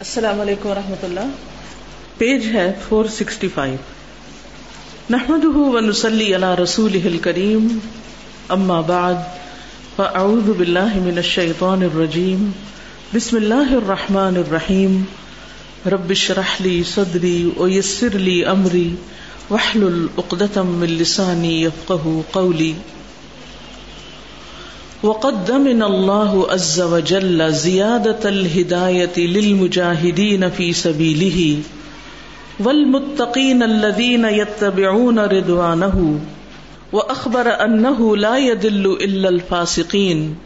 السلام علیکم ورحمۃ اللہ۔ پیج ہے فور سکسٹی فائیو۔ نحمد ونسلی علی رسول کریم اما بعد، فاعوذ باللہ من الشیطان الرجیم۔ بسم اللہ الرحمن الرحیم۔ رب اشرح لی صدری ویسر لی امری۔ واحلل عقدۃ من لسانی یفقهوا قولی۔ وقدمنا الله عز وجل زيادة الهداية للمجاهدين في سبيله والمتقين الذين يتبعون رضوانه وأخبر أنه لا يدل إلا الفاسقين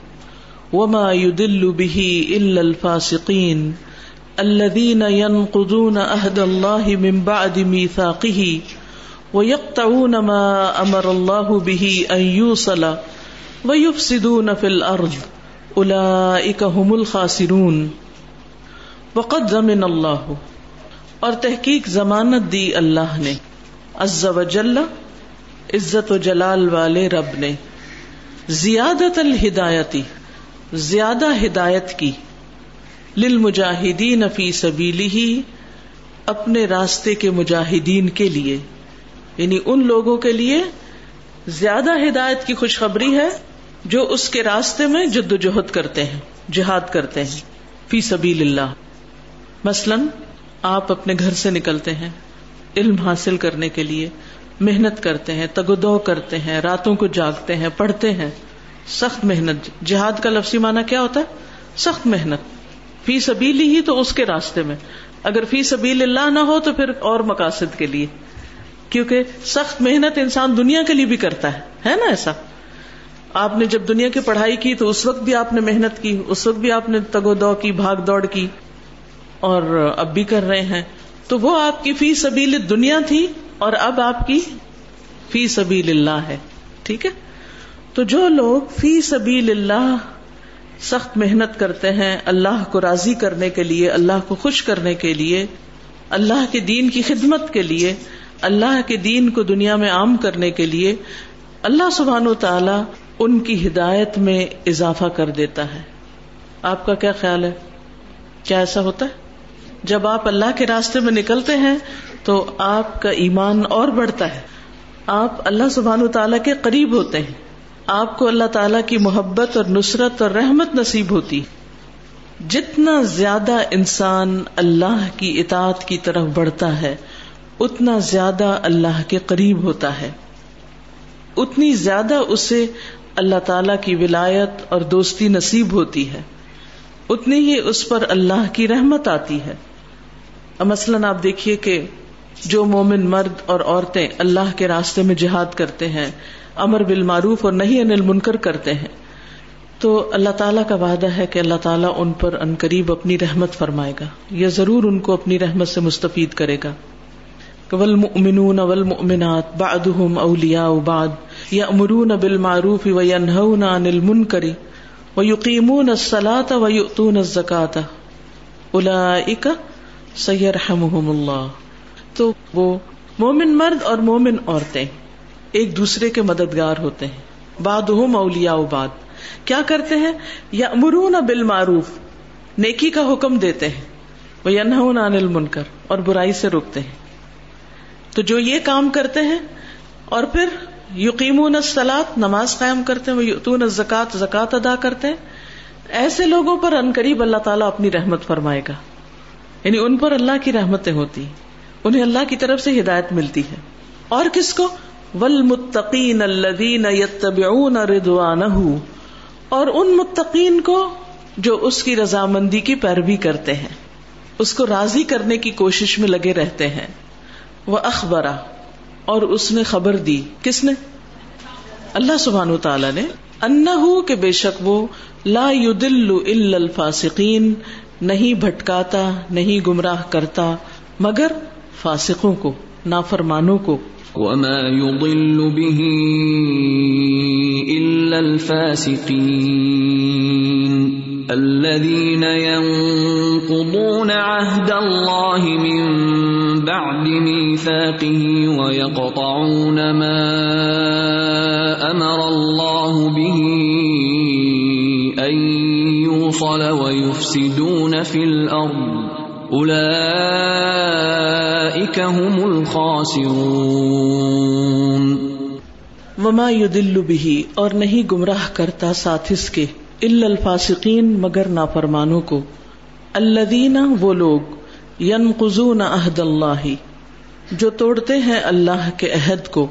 وما يدل به إلا الفاسقين الذين ينقضون أهد الله من بعد ميثاقه ويقطعون ما أمر الله به أن يوصل ويقطعون وَيُفْسِدُونَ فِي الْأَرْضِ أُولَئِكَ هُمُ الْخَاسِرُونَ وَقَدْ ضَمِنَ اللَّهُ اور تحقیق ضمانت دی اللہ نے عز و جل عزت و جلال والے رب نے زیادت الہدایتی، زیادہ ہدایت کی۔ للمجاہدین فی سبیلہ، اپنے راستے کے مجاہدین کے لیے۔ یعنی ان لوگوں کے لیے زیادہ ہدایت کی خوشخبری ہے جو اس کے راستے میں جد و جہد کرتے ہیں، جہاد کرتے ہیں، فی سبیل اللہ۔ مثلاً، آپ اپنے گھر سے نکلتے ہیں، علم حاصل کرنے کے لیے محنت کرتے ہیں تگدو کرتے ہیں، راتوں کو جاگتے ہیں، پڑھتے ہیں۔ سخت محنت۔ جہاد کا لفظی معنی کیا ہوتا ہے؟ سخت محنت۔ فی سبیلی ہی تو اس کے راستے میں۔ اگر فی سبیل اللہ نہ ہو تو پھر اور مقاصد کے لیے۔ کیونکہ سخت محنت انسان دنیا کے لیے بھی کرتا ہے نا ایسا؟ آپ نے جب دنیا کی پڑھائی کی تو اس وقت بھی آپ نے محنت کی، اس وقت بھی آپ نے تگو دو کی، بھاگ دوڑ کی اور اب بھی کر رہے ہیں۔ تو وہ آپ کی فی سبیل دنیا تھی اور اب آپ کی فی سبیل اللہ ہے۔ ٹھیک ہے؟ تو جو لوگ فی سبیل اللہ سخت محنت کرتے ہیں، اللہ کو راضی کرنے کے لیے، اللہ کو خوش کرنے کے لیے، اللہ کے دین کی خدمت کے لیے، اللہ کے دین کو دنیا میں عام کرنے کے لیے، اللہ سبحان و تعالی ان کی ہدایت میں اضافہ کر دیتا ہے۔ آپ کا کیا خیال ہے؟ کیا ایسا ہوتا ہے؟ جب آپ اللہ کے راستے میں نکلتے ہیں تو آپ کا ایمان اور بڑھتا ہے۔ آپ اللہ سبحان و تعالیٰ کے قریب ہوتے ہیں۔ آپ کو اللہ تعالیٰ کی محبت اور نصرت اور رحمت نصیب ہوتی جتنا زیادہ انسان اللہ کی اطاعت کی طرف بڑھتا ہے، اتنا زیادہ اللہ کے قریب ہوتا ہے۔ اتنی زیادہ اسے اللہ تعالی کی ولایت اور دوستی نصیب ہوتی ہے، اتنی ہی اس پر اللہ کی رحمت آتی ہے۔ مثلاً آپ دیکھیے کہ جو مومن مرد اور عورتیں اللہ کے راستے میں جہاد کرتے ہیں، امر بالمعروف اور نہیں انل منکر کرتے ہیں، تو اللہ تعالیٰ کا وعدہ ہے کہ اللہ تعالیٰ ان پر ان قریب اپنی رحمت فرمائے گا، یا ضرور ان کو اپنی رحمت سے مستفید کرے گا۔ والمؤمنون والمؤمنات بعضهم اولیاء بعض یامرون بالمعروف وینهون عن المنکر ویقیمون الصلاة ویؤتون الزکاة اولئک سیرحمهم اللہ تو وہ مومن مرد اور مومن عورتیں ایک دوسرے کے مددگار ہوتے ہیں. بعضهم اولیاء بعض. کیا کرتے ہیں؟ یامرون بالمعروف. نیکی کا حکم دیتے ہیں. وینهون عن المنکر اور برائی سے روکتے ہیں. تو جو یہ کام کرتے ہیں اور پھر یقین سلاد نماز قائم کرتے ہیں وہ یتون زکات زکات ادا کرتے ہیں، ایسے لوگوں پر ان قریب اللہ تعالیٰ اپنی رحمت فرمائے گا۔ یعنی ان پر اللہ کی رحمتیں ہوتی، انہیں اللہ کی طرف سے ہدایت ملتی ہے۔ اور کس کو؟ ول متقین الدین یتبعون ردوان اور ان متقین کو جو اس کی رضامندی کی پیروی کرتے ہیں، اس کو راضی کرنے کی کوشش میں لگے رہتے ہیں۔ وہ اخبرا اور اس نے خبر دی۔ کس نے؟ اللہ سبحان تعالی نے۔ کہ بے شک وہ لا الا الفاسقین، نہیں بھٹکاتا، نہیں گمراہ کرتا، مگر فاسقوں کو، نافرمانوں کو۔ وما يضل به الا الفاسقين۔ الذين ينقضون عهد الله من بعد ميثاقه ويقطعون ما امر الله به ان يوصل ويفسدون في الارض اولئك هم الخاسرون. وما يدل به اور نہیں گمراہ کرتا ساتھ اس کے الا الفاسقین مگر نافرمانوں کو. الذین، وہ لوگ ينقضون عہد اللہ، جو توڑتے ہیں اللہ کے عہد کو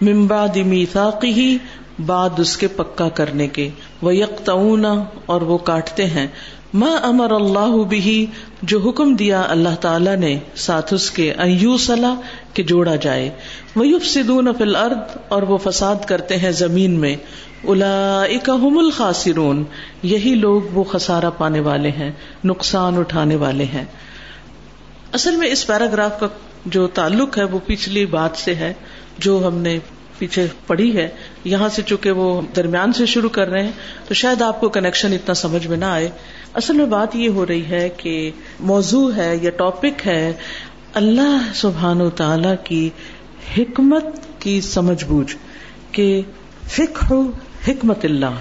ممباد میثاقہ، بعد اس کے پکا کرنے کے وہ یکتعون اور وہ کاٹتے ہیں۔ ما امر اللہ بھی جو حکم دیا اللہ تعالی نے، ساتھ اس کے ایو صلاح کہ جوڑا جائے۔ وہ یفسدون فی الارض، اور وہ فساد کرتے ہیں زمین میں۔ اولئک هم الخاسرون، یہی لوگ وہ خسارہ پانے والے ہیں، نقصان اٹھانے والے ہیں۔ اصل میں اس پیراگراف کا جو تعلق ہے وہ پچھلی بات سے ہے، جو ہم نے پیچھے پڑھی ہے۔ یہاں سے چونکہ وہ درمیان سے شروع کر رہے ہیں، تو شاید آپ کو کنیکشن اتنا سمجھ میں نہ آئے۔ اصل میں بات یہ ہو رہی ہے کہ موضوع ہے یا ٹاپک ہے اللہ سبحان و تعالی کی حکمت کی سمجھ بوجھ کہ فکر حکمت اللہ۔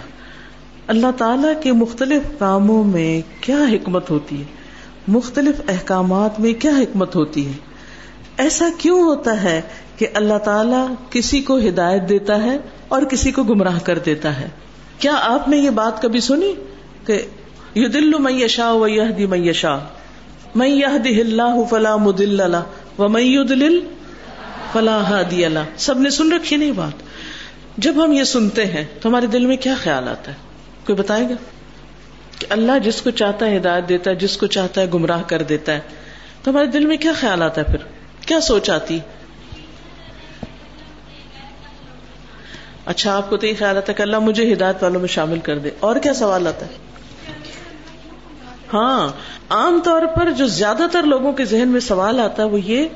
اللہ تعالی کے مختلف کاموں میں کیا حکمت ہوتی ہے؟ مختلف احکامات میں کیا حکمت ہوتی ہے؟ ایسا کیوں ہوتا ہے کہ اللہ تعالی کسی کو ہدایت دیتا ہے اور کسی کو گمراہ کر دیتا ہے؟ کیا آپ نے یہ بات کبھی سنی کہ یو دل میشا و یہ دی میشا میں یہ دلّہ فلاں مدل اللہ و میں دل فلاح دی اللہ سب نے سن رکھی نہیں بات۔ جب ہم یہ سنتے ہیں تو ہمارے دل میں کیا خیال آتا ہے؟ کوئی بتائے گا؟ کہ اللہ جس کو چاہتا ہے ہدایت دیتا ہے، جس کو چاہتا ہے گمراہ کر دیتا ہے۔ تو ہمارے دل میں کیا خیال آتا ہے پھر؟ کیا سوچ آتی؟ اچھا آپ کو تو یہ خیال آتا ہے کہ اللہ مجھے ہدایت والوں میں شامل کر دے۔ اور کیا سوال آتا ہے؟ ہاں عام طور پر جو زیادہ تر لوگوں کے ذہن میں سوال آتا ہے وہ یہ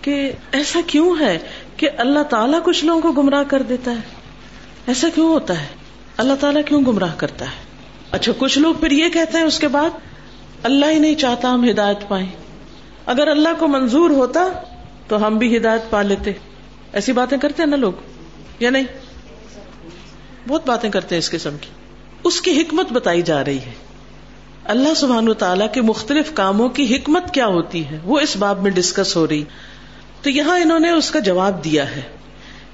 کہ ایسا کیوں ہے کہ اللہ تعالیٰ کچھ لوگوں کو گمراہ کر دیتا ہے؟ ایسا کیوں ہوتا ہے؟ اللہ تعالیٰ کیوں گمراہ کرتا ہے؟ اچھا کچھ لوگ پھر یہ کہتے ہیں اس کے بعد، اللہ ہی نہیں چاہتا ہم ہدایت پائیں۔ اگر اللہ کو منظور ہوتا تو ہم بھی ہدایت پا لیتے۔ ایسی باتیں کرتے ہیں نا لوگ؟ یا نہیں؟ بہت باتیں کرتے ہیں اس قسم کی۔ اس کی حکمت بتائی جا رہی ہے۔ اللہ سبحان و تعالیٰ کے مختلف کاموں کی حکمت کیا ہوتی ہے؟ وہ اس باب میں ڈسکس ہو رہی۔ تو یہاں انہوں نے اس کا جواب دیا ہے۔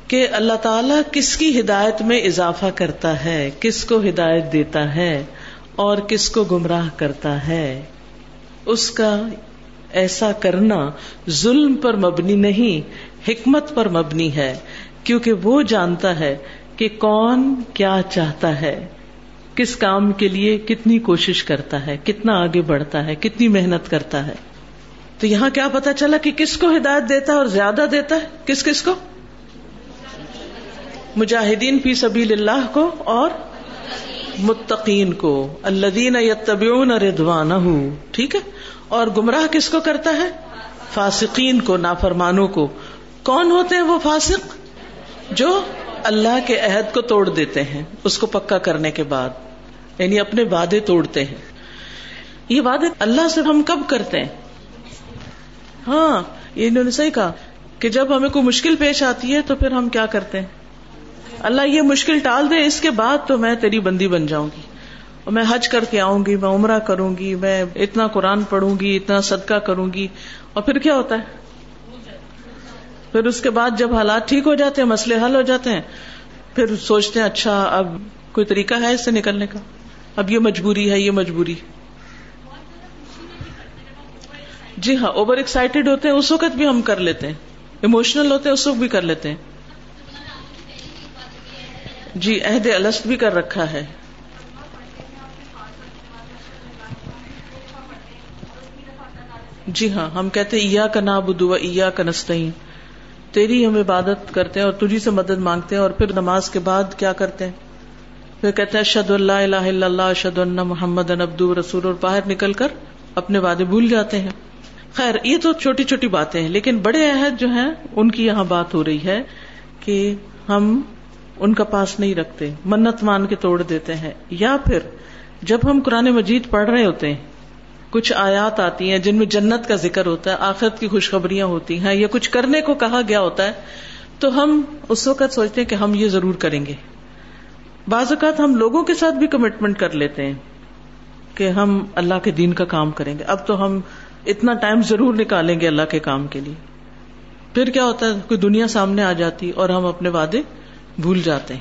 کہ اللہ تعالیٰ کس کی ہدایت میں اضافہ کرتا ہے، کس کو ہدایت دیتا ہے اور کس کو گمراہ کرتا ہے۔ اس کا ایسا کرنا ظلم پر مبنی نہیں، حکمت پر مبنی ہے، کیونکہ وہ جانتا ہے کہ کون کیا چاہتا ہے، کس کام کے لیے کتنی کوشش کرتا ہے، کتنا آگے بڑھتا ہے، کتنی محنت کرتا ہے۔ تو یہاں کیا پتا چلا کہ کس کو ہدایت دیتا ہے اور زیادہ دیتا ہے، کس کس کو؟ مجاہدین فی سبیل اللہ کو اور متقین کو۔ الدین یتبعون ردوان ٹھیک ہے؟ اور گمراہ کس کو کرتا ہے؟ فاسقین کو، نافرمانوں کو۔ کون ہوتے ہیں وہ فاسق؟ جو اللہ کے عہد کو توڑ دیتے ہیں، اس کو پکا کرنے کے بعد۔ یعنی اپنے وعدے توڑتے ہیں۔ یہ وعدے اللہ سے ہم کب کرتے ہیں؟ ہاں یہ انہوں نے صحیح کہا کہ جب ہمیں کوئی مشکل پیش آتی ہے تو پھر ہم کیا کرتے ہیں؟ اللہ یہ مشکل ٹال دے، اس کے بعد تو میں تیری بندی بن جاؤں گی۔ اور میں حج کر کے آؤں گی، میں عمرہ کروں گی، میں اتنا قرآن پڑھوں گی، اتنا صدقہ کروں گی۔ اور پھر کیا ہوتا ہے؟ پھر اس کے بعد جب حالات ٹھیک ہو جاتے ہیں، مسئلے حل ہو جاتے ہیں، پھر سوچتے ہیں اچھا اب کوئی طریقہ ہے اس سے نکلنے کا؟ اب یہ مجبوری ہے، یہ مجبوری۔ جی ہاں اوور ایکسائٹیڈ ہوتے ہیں، اس وقت بھی ہم کر لیتے ہیں۔ اموشنل ہوتے ہیں، اس وقت بھی کر لیتے ہیں۔ جی عہد السط بھی کر رکھا ہے۔ جی ہاں ہم کہتے ایا کا نا بدو ایا کا نستعین تیری ہم عبادت کرتے ہیں اور تجھی سے مدد مانگتے ہیں اور پھر نماز کے بعد کیا کرتے ہیں؟ پھر کہتے ہیں شد اللہ الہ الا اللہ شد اللہ محمد ابدو رسول اور باہر نکل کر اپنے وعدے بھول جاتے ہیں۔ خیر، یہ تو چھوٹی چھوٹی باتیں ہیں، لیکن بڑے عہد جو ہیں، ان کی یہاں بات ہو رہی ہے کہ ہم ان کا پاس نہیں رکھتے، منت مان کے توڑ دیتے ہیں۔ یا پھر جب ہم قرآن مجید پڑھ رہے ہوتے ہیں، کچھ آیات آتی ہیں جن میں جنت کا ذکر ہوتا ہے، آخرت کی خوشخبریاں ہوتی ہیں یا کچھ کرنے کو کہا گیا ہوتا ہے، تو ہم اس وقت سوچتے ہیں کہ ہم یہ ضرور کریں گے۔ بعض اوقات ہم لوگوں کے ساتھ بھی کمٹمنٹ کر لیتے ہیں کہ ہم اللہ کے دین کا کام کریں گے۔ اب تو ہم اتنا ٹائم ضرور نکالیں گے اللہ کے کام کے لیے۔ پھر کیا ہوتا ہے، کوئی دنیا سامنے آ جاتی اور ہم اپنے وعدے بھول جاتے ہیں۔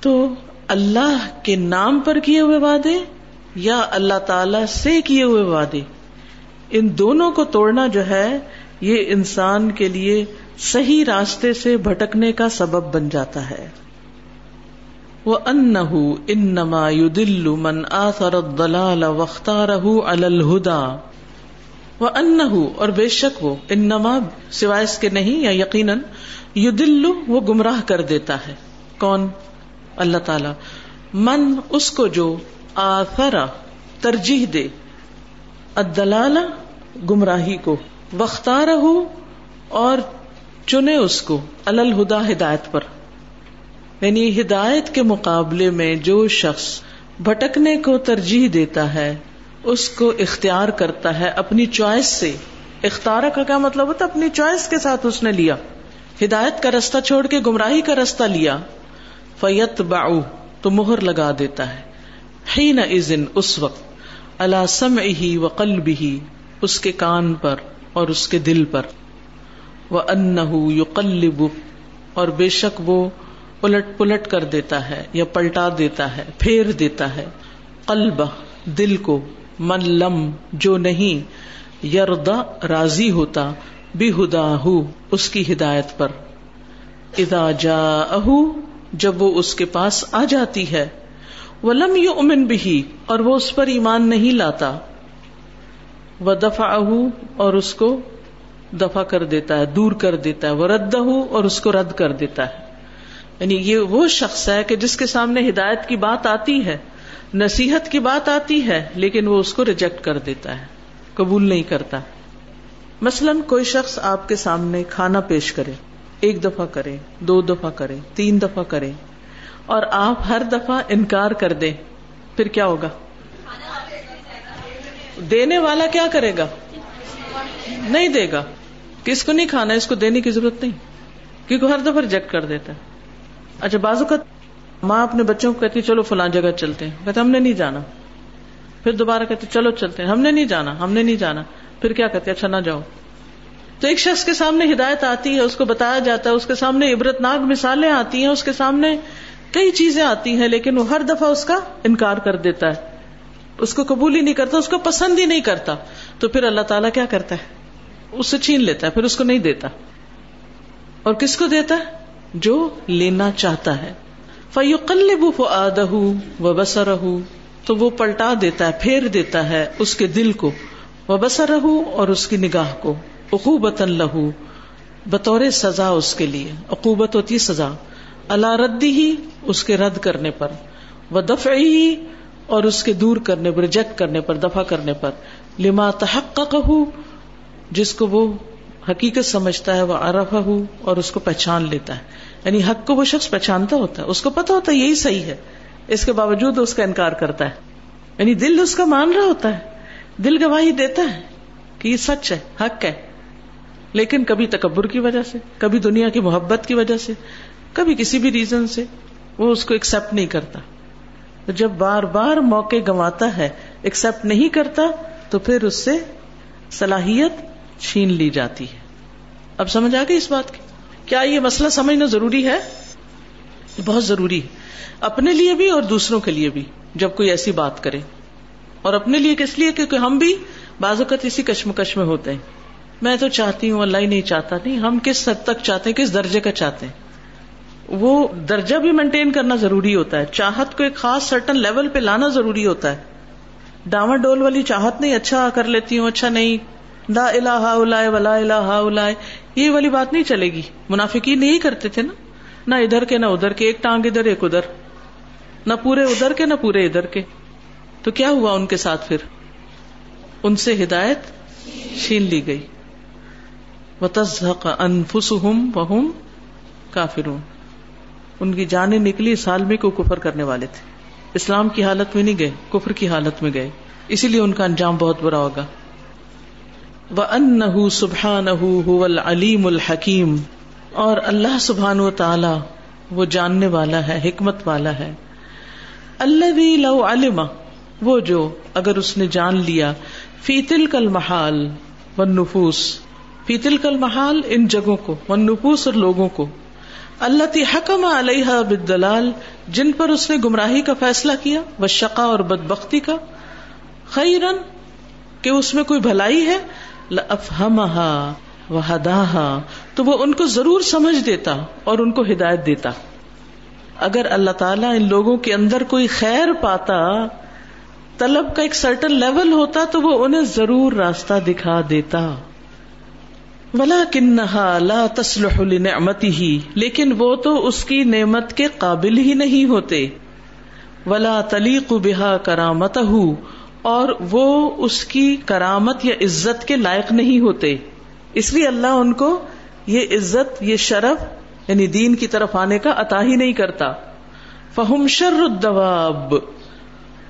تو اللہ کے نام پر کیے ہوئے وعدے یا اللہ تعالی سے کیے ہوئے وعدے؟ ان دونوں کو توڑنا جو ہے، یہ انسان کے لیے صحیح راستے سے بھٹکنے کا سبب بن جاتا ہے۔ وہ ان انما دل من آثر الضلال واختارہ علی الہدا وہ ان اور بے شک وہ انما سوائے اس کے نہیں، یا یقیناً یو وہ گمراہ کر دیتا ہے۔ کون؟ اللہ تعالی۔ من، اس کو جو آثرا ترجیح دے۔ الدلال گمراہی کو۔ وختار اور چنے اس کو۔ الہدا ہدایت پر۔ یعنی ہدایت کے مقابلے میں جو شخص بھٹکنے کو ترجیح دیتا ہے، اس کو اختیار کرتا ہے اپنی چوائس سے۔ اختار کا کیا مطلب ہوتا اپنی چوائس کے ساتھ اس نے لیا۔ ہدایت کا رستہ چھوڑ کے گمراہی کا رستہ لیا۔ فیت باؤ تو مہر لگا دیتا ہے۔ ہی نہ اس وقت۔ اللہ سم ہی و قلب ہی اس کے کان پر اور اس کے دل پر۔ وہ ان یو اور بے شک وہ الٹ پلٹ کر دیتا ہے یا پلٹا دیتا ہے، پھیر دیتا ہے۔ قلب دل کو، من لم، جو نہیں یردا راضی ہوتا۔ بھی ہدا اس کی ہدایت پر۔ ادا جا جب وہ اس کے پاس آ جاتی ہے۔ وہ لم یو امن بھی اور وہ اس پر ایمان نہیں لاتا۔ وہ دفاع اور اس کو دفاع کر دیتا ہے، دور کر دیتا ہے۔ وہ رد اور اس کو رد کر دیتا ہے۔ یعنی یہ وہ شخص ہے کہ جس کے سامنے ہدایت کی بات آتی ہے، نصیحت کی بات آتی ہے، لیکن وہ اس کو ریجیکٹ کر دیتا ہے، قبول نہیں کرتا۔ مثلاً کوئی شخص آپ کے سامنے کھانا پیش کرے، ایک دفعہ کرے، دو دفعہ کرے، تین دفعہ کرے، اور آپ ہر دفعہ انکار کر دیں، پھر کیا ہوگا؟ دینے والا کیا کرے گا؟ نہیں دے گا۔ کس کو نہیں کھانا اس کو دینے کی ضرورت نہیں، کیونکہ ہر دفعہ ریجیکٹ کر دیتا ہے۔ اچھا بازو کا ماں اپنے بچوں کو کہتی چلو فلاں جگہ چلتے ہیں۔ کہتے ہم نے نہیں جانا۔ پھر دوبارہ کہتے چلو چلتے ہیں۔ ہم نے نہیں جانا، ہم نے نہیں جانا۔ پھر کیا کہتے اچھا نہ جاؤ۔ تو ایک شخص کے سامنے ہدایت آتی ہے، اس کو بتایا جاتا ہے، اس کے سامنے عبرت ناک مثالیں آتی ہیں، اس کے سامنے کئی چیزیں آتی ہیں، لیکن وہ ہر دفعہ اس کا انکار کر دیتا ہے۔ اس کو قبول ہی نہیں کرتا، اس کو پسند ہی نہیں کرتا۔ تو پھر اللہ تعالیٰ کیا کرتا ہے؟ اس سے چھین لیتا ہے، پھر اس کو نہیں دیتا۔ اور کس کو دیتا ہے؟ جو لینا چاہتا ہے۔ فیوقلب فآدہ و بسرہ تو وہ پلٹا دیتا ہے، پھیر دیتا ہے اس کے دل کو۔ وہ بسر اور اس کی نگاہ کو عقوبت لہو، بطور سزا اس کے لیے۔ عقوبت ہوتی سزا۔ اللہ ردی ہی اس کے رد کرنے پر۔ وہ دفع ہی اور اس کے دور کرنے پر، ریجیکٹ کرنے پر، دفاع کرنے پر۔ لما تحق جس کو وہ حقیقت سمجھتا ہے وہ ارفا ہو اور اس کو پہچان لیتا ہے۔ یعنی حق کو وہ شخص پہچانتا ہوتا ہے۔ اس کو پتا ہوتا ہے یہی صحیح ہے۔ اس کے باوجود اس کا انکار کرتا ہے۔ یعنی دل اس کا مان رہا ہوتا ہے۔ دل گواہی دیتا ہے کہ یہ سچ ہے، حق ہے۔ لیکن کبھی تکبر کی وجہ سے، کبھی دنیا کی محبت کی وجہ سے، کبھی کسی بھی ریزن سے وہ اس کو ایکسپٹ نہیں کرتا۔ جب بار بار موقع گنواتا ہے ایکسپٹ نہیں کرتا، تو پھر اس سے صلاحیت چھین لی جاتی ہے۔ اب سمجھ آ گئی اس بات کی؟ کیا یہ مسئلہ سمجھنا ضروری ہے؟ بہت ضروری ہے۔ اپنے لیے بھی اور دوسروں کے لیے بھی، جب کوئی ایسی بات کرے۔ اور اپنے لیے کس لیے؟ کیونکہ ہم بھی بعض اوقات اسی کشمکش میں ہوتے ہیں۔ میں تو چاہتی ہوں، اللہ ہی نہیں چاہتا۔ نہیں، ہم کس حد تک چاہتے ہیں؟ کس درجے کا چاہتے ہیں؟ وہ درجہ بھی مینٹین کرنا ضروری ہوتا ہے۔ چاہت کو ایک خاص سرٹن لیول پہ لانا ضروری ہوتا ہے۔ ڈاما ڈول والی چاہت نہیں اچھا کر لیتی ہوں اچھا نہیں۔ لا الہ الا ولا الہ الا یہ والی بات نہیں چلے گی۔ منافقین نہیں کرتے تھے نا۔ نہ ادھر کے، نہ ادھر کے۔ ایک ٹانگ ادھر، ایک ادھر۔ نہ پورے ادھر کے، نہ پورے ادھر کے۔ تو کیا ہوا ان کے ساتھ پھر؟ ان سے ہدایت چھین لی گئی۔ انفس ہم کافرون۔ ان کی جانیں نکلی سالمی کو کفر کرنے والے تھے۔ اسلام کی حالت میں نہیں گئے، کفر کی حالت میں گئے۔ اسی لیے ان کا انجام بہت برا ہوگا۔ وہ ان سبحان العلیم الحکیم اور اللہ سبحان و تعالی وہ جاننے والا ہے، حکمت والا ہے۔ اللہ لو علم وہ جو اگر اس نے جان لیا، فی تل کل محال و نفوس فی تل کل محال ان جگہوں کو و نفوس اور لوگوں کو اللہ تی حکم علیہ بدلال جن پر اس نے گمراہی کا فیصلہ کیا وہ شقا اور بدبختی کا خیرن کہ اس میں کوئی بھلائی ہے افہمہا و تو وہ ان کو ضرور سمجھ دیتا اور ان کو ہدایت دیتا۔ اگر اللہ تعالیٰ ان لوگوں کے اندر کوئی خیر پاتا طلب کا ایک سرٹن لیول ہوتا تو وہ انہیں ضرور راستہ دکھا دیتا۔ ولا کنہا لا تسلح لنعمتی ہی لیکن وہ تو اس کی نعمت کے قابل ہی نہیں ہوتے۔ ولا تلیق بہا کرامت اور وہ اس کی کرامت یا عزت کے لائق نہیں ہوتے۔ اس لیے اللہ ان کو یہ عزت، یہ شرف یعنی دین کی طرف آنے کا عطا ہی نہیں کرتا۔ فہم شر الدواب۔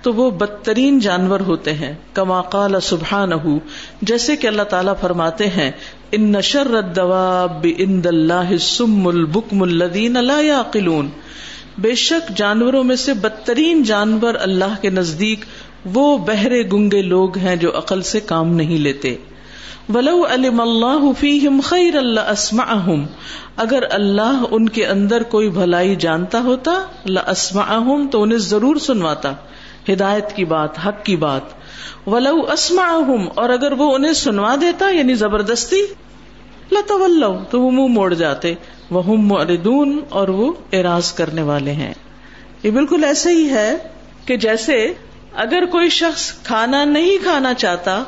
تو وہ بدترین جانور ہوتے ہیں، کما قال سبحان جیسے کہ اللہ تعالیٰ فرماتے ہیں، ان نشر الدواب عند اللہ سم البکم بے شک جانوروں میں سے بدترین جانور اللہ کے نزدیک وہ بہرے گنگے لوگ ہیں جو عقل سے کام نہیں لیتے۔ ولو علم اللہ فیہم خیر اللہ اسمعہم اگر اللہ ان کے اندر کوئی بھلائی جانتا ہوتا لاسمعہم تو انہیں ضرور سنواتا۔ ہدایت کی بات، حق کی بات۔ ولو اسمعہم اور اگر وہ انہیں سنوا دیتا یعنی زبردستی لتولو تو وہ منہ موڑ جاتے۔ وہ معرضون، اور وہ اراض کرنے والے ہیں۔ یہ بالکل ایسے ہی ہے کہ جیسے اگر کوئی شخص کھانا نہیں کھانا چاہتا،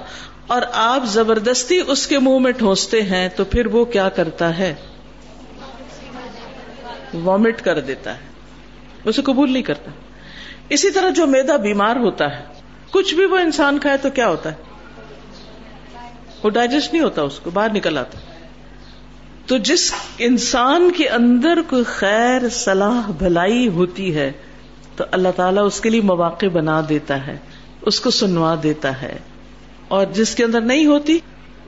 اور آپ زبردستی اس کے منہ میں ٹھونستے ہیں، تو پھر وہ کیا کرتا ہے؟ وامٹ کر دیتا ہے۔ اسے قبول نہیں کرتا۔ اسی طرح جو میدا بیمار ہوتا ہے، کچھ بھی وہ انسان کھائے تو کیا ہوتا ہے؟ وہ ڈائجسٹ نہیں ہوتا اس کو، باہر نکل آتا تو جس انسان کے اندر کوئی خیر، صلاح، بھلائی ہوتی ہے، تو اللہ تعالیٰ اس کے لیے مواقع بنا دیتا ہے، اس کو سنوا دیتا ہے۔ اور جس کے اندر نہیں ہوتی،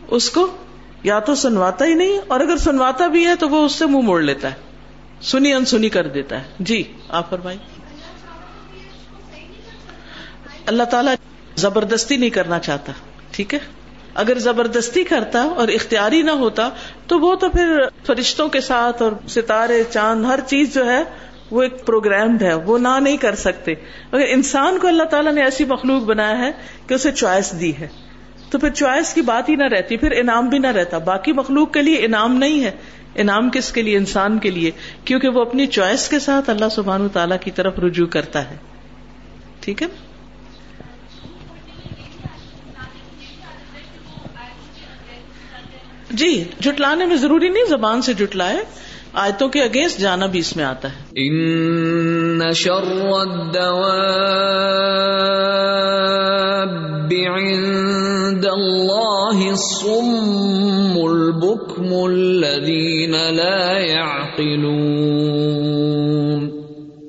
اس کو یا تو سنواتا ہی نہیں، اور اگر سنواتا بھی ہے تو وہ اس سے منہ موڑ لیتا ہے۔ سنی انسنی کر دیتا ہے۔ جی آپ فرمائی اللہ تعالی زبردستی نہیں کرنا چاہتا، ٹھیک ہے؟ اگر زبردستی کرتا اور اختیاری نہ ہوتا، تو وہ تو پھر فرشتوں کے ساتھ اور ستارے، چاند، ہر چیز جو ہے، وہ ایک پروگرامڈ ہے، وہ نہ نہیں کر سکتے۔ اگر انسان کو اللہ تعالیٰ نے ایسی مخلوق بنایا ہے کہ اسے چوائس دی ہے، تو پھر چوائس کی بات ہی نہ رہتی، پھر انعام بھی نہ رہتا۔ باقی مخلوق کے لیے انعام نہیں ہے۔ انعام کس کے لیے؟ انسان کے لیے، کیونکہ وہ اپنی چوائس کے ساتھ اللہ سبحان تعالیٰ کی طرف رجوع کرتا ہے۔ ٹھیک ہے؟ جی جٹلانے میں ضروری نہیں زبان سے جٹلائے آیتوں کے اگینسٹ جانا بھی اس میں آتا ہے۔ ان شر الدواب عند الله الصم البكم الذين لا يعقلون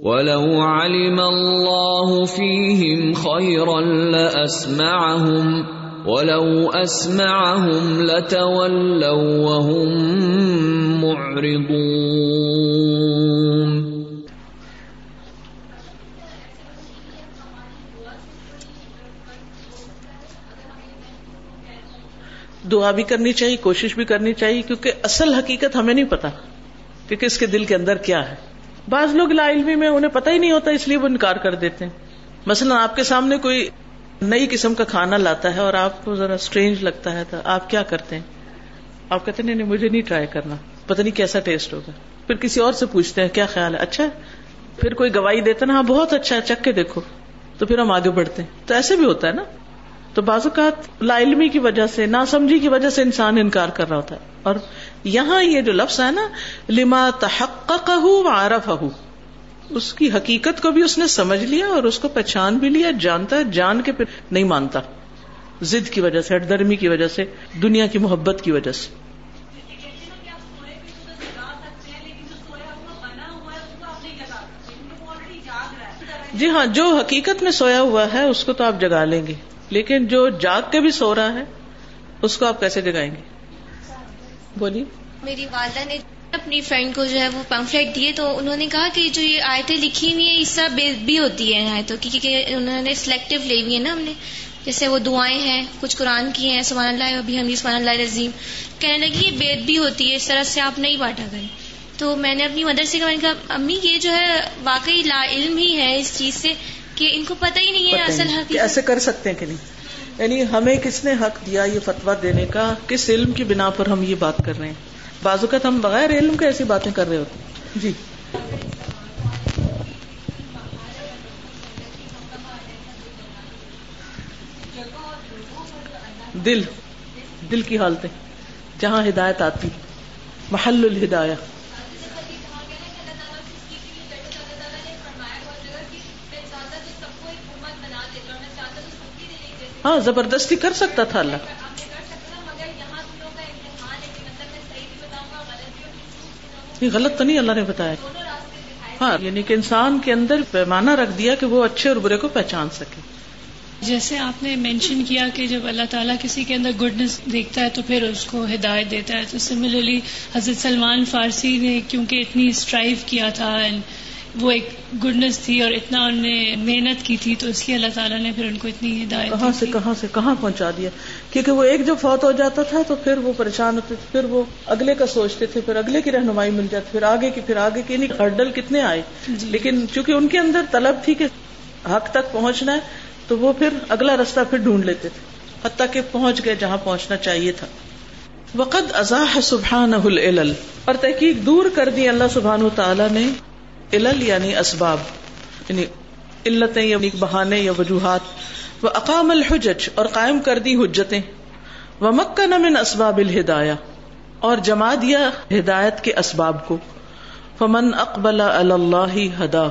ولو علم الله فيهم خيرا لاسمعهم ولو اسمعهم لتولوا وهم معرضون. دعا بھی کرنی چاہیے، کوشش بھی کرنی چاہیے، کیونکہ اصل حقیقت ہمیں نہیں پتا کہ کس کے دل کے اندر کیا ہے۔ بعض لوگ لا علمی میں، انہیں پتہ ہی نہیں ہوتا، اس لیے وہ انکار کر دیتے ہیں۔ مثلا آپ کے سامنے کوئی نئی قسم کا کھانا لاتا ہے اور آپ کو ذرا اسٹرینج لگتا ہے تو آپ کیا کرتے ہیں؟ آپ کہتے ہیں، نہیں مجھے نہیں ٹرائی کرنا۔ پتہ نہیں کیسا ٹیسٹ ہوگا۔ پھر کسی اور سے پوچھتے ہیں، کیا خیال ہے؟ اچھا پھر کوئی گواہی دیتا نا ہاں بہت اچھا ہے، چکھ کے دیکھو. تو پھر ہم آگے بڑھتے ہیں۔ تو ایسے بھی ہوتا ہے نا؟ تو بعض اوقات لا علمی کی وجہ سے نہ سمجھی کی وجہ سے انسان انکار کر رہا ہوتا ہے۔ اور یہاں یہ جو لفظ ہے نا، لما تحق عارف اس کی حقیقت کو بھی اس نے سمجھ لیا اور اس کو پہچان بھی لیا، جانتا ہے جان کے پھر نہیں مانتا۔ ضد کی وجہ سے ہٹ درمی کی وجہ سے، دنیا کی محبت کی وجہ سے۔ جی ہاں جو حقیقت میں سویا ہوا ہے، اس کو تو آپ جگا لیں گے۔ لیکن جو جاگ کے بھی سو رہا ہے، اس کو آپ کیسے جگائیں گے؟ بولیے۔ میری والدہ نے اپنی فرینڈ کو جو ہے وہ پمفلیٹ دیے تو انہوں نے کہا کہ جو یہ آیتیں لکھی ہوئی ہیں اس طرح بھی ہوتی ہے آیتوں کی کیونکہ انہوں نے سلیکٹو لی ہوئی ہے نا ہم نے۔ جیسے وہ دعائیں ہیں کچھ قرآن کی ہیں سبحان اللہ ابھی حمید سبحان اللہ عظیم کہنے لگی یہ بیت بھی ہوتی ہے اس طرح سے آپ نہیں بانٹا کریں۔ تو میں نے اپنی مدر سے کہا میں نے کہا امی یہ جو ہے واقعی لا علم ہی ہے اس چیز سے کہ ان کو پتہ ہی نہیں ہے اصل حق کہ ایسے کر سکتے ہیں کہ نہیں؟ یعنی ہمیں کس نے حق دیا یہ فتوا دینے کا؟ کس علم کی بنا پر ہم یہ بات کر رہے ہیں؟ بعض اوقات ہم بغیر علم کے ایسی باتیں کر رہے ہوتے ہیں۔ جی۔ دل دل کی حالتیں۔ جہاں ہدایت آتی محل الہدایہ۔ ہاں زبردستی کر سکتا تھا اللہ۔ یہ غلط تو نہیں اللہ نے بتایا ہاں یعنی کہ انسان کے اندر پیمانہ رکھ دیا کہ وہ اچھے اور برے کو پہچان سکے۔ جیسے آپ نے مینشن کیا کہ جب اللہ تعالیٰ کسی کے اندر گڈنس دیکھتا ہے تو پھر اس کو ہدایت دیتا ہے۔ تو سملرلی حضرت سلمان فارسی نے کیونکہ اتنی اسٹرائیو کیا تھا اینڈ وہ ایک گڈنس تھی اور اتنا انہوں نے محنت کی تھی تو اس لیے اللہ تعالیٰ نے پھر ان کو اتنی ہدایت کہاں سے۔ کہاں سے کہاں پہنچا دیا؟ کیونکہ وہ ایک جب فوت ہو جاتا تھا تو پھر وہ پریشان ہوتے تھے پھر وہ اگلے کا سوچتے تھے پھر اگلے کی رہنمائی مل جاتی پھر آگے کی پھر آگے کی نہیں ہرڈل کتنے آئے۔ جی۔ لیکن چونکہ ان کے اندر طلب تھی کہ حق تک پہنچنا ہے تو وہ پھر اگلا راستہ پھر ڈھونڈ لیتے تھے حتیٰ کہ پہنچ گئے جہاں پہنچنا چاہیے تھا۔ وقت ازاح سبحان اور تحقیق دور کر دی اللہ سبحان تعالیٰ نے۔ علل یعنی اسباب یعنی علتیں یا بہانے یا وجوہات۔ وہ اقام الحجج اور قائم کر دی حجتیں۔ وہ مکہ من اسباب الہدایہ۔ اور جما دیا ہدایت کے اسباب کو۔ فمن اقبل اللہ ہدا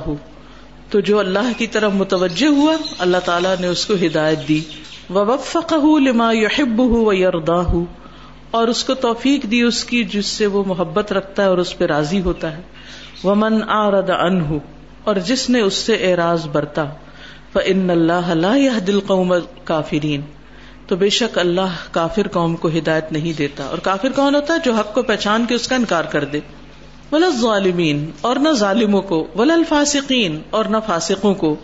تو جو اللہ کی طرف متوجہ ہوا، اللہ تعالیٰ نے اس کو ہدایت دی۔ وفق لما یحب و یردا اور اس کو توفیق دی اس کی جس سے وہ محبت رکھتا ہے اور اس پہ راضی ہوتا ہے۔ ومن آرد انہ اور جس نے اس سے اعراض برتا فان اللہ لا يهدي القوم کافرین تو بے شک اللہ کافر قوم کو ہدایت نہیں دیتا، اور کافر کون ہوتا ہے جو حق کو پہچان کے اس کا انکار کر دے۔ ولا ظالمین اور نہ ظالموں کو، ولا الفاسقین اور نہ فاسقوں کو۔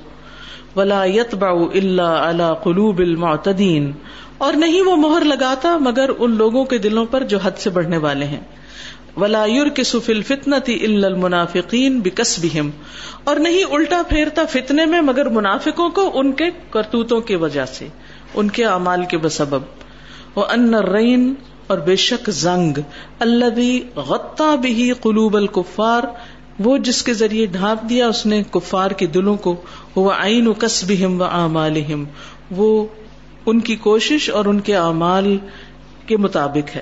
ولا يتبع الا على قلوب المعتدین اور نہیں وہ مہر لگاتا مگر ان لوگوں کے دلوں پر جو حد سے بڑھنے والے ہیں۔ ولا يركس في الفتنه الا المنافقين بكسبهم۔ اور نہیں الٹا پھیرتا فتنے میں مگر منافقوں کو ان کے کرتوتوں کی وجہ سے، ان کے اعمال کے بسبب۔ وہ ان الرین اور بے شک زنگ اللہ غطا بھی قلوب الکفار وہ جس کے ذریعے ڈھانپ دیا اس نے کفار کے دلوں کو وہ عین و کسبہم و اعمالہم وہ ان کی کوشش اور ان کے اعمال کے مطابق ہے۔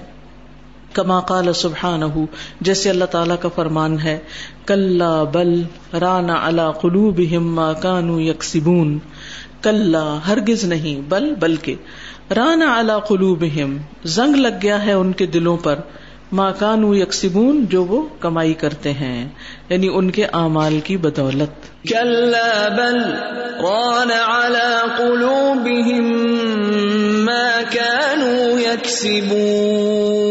کما قال سبحانہ جیسے اللہ تعالیٰ کا فرمان ہے، کلا بل رانا علا قلوبہم ما کانوا یکسبون۔ کلا ہرگز نہیں، بل بلکہ رانا علا قلوبہم۔ زنگ لگ گیا ہے ان کے دلوں پر، ما کانوا یکسبون جو وہ کمائی کرتے ہیں یعنی ان کے اعمال کی بدولت۔ كلا بل ران على قلوبهم ما كانوا يكسبون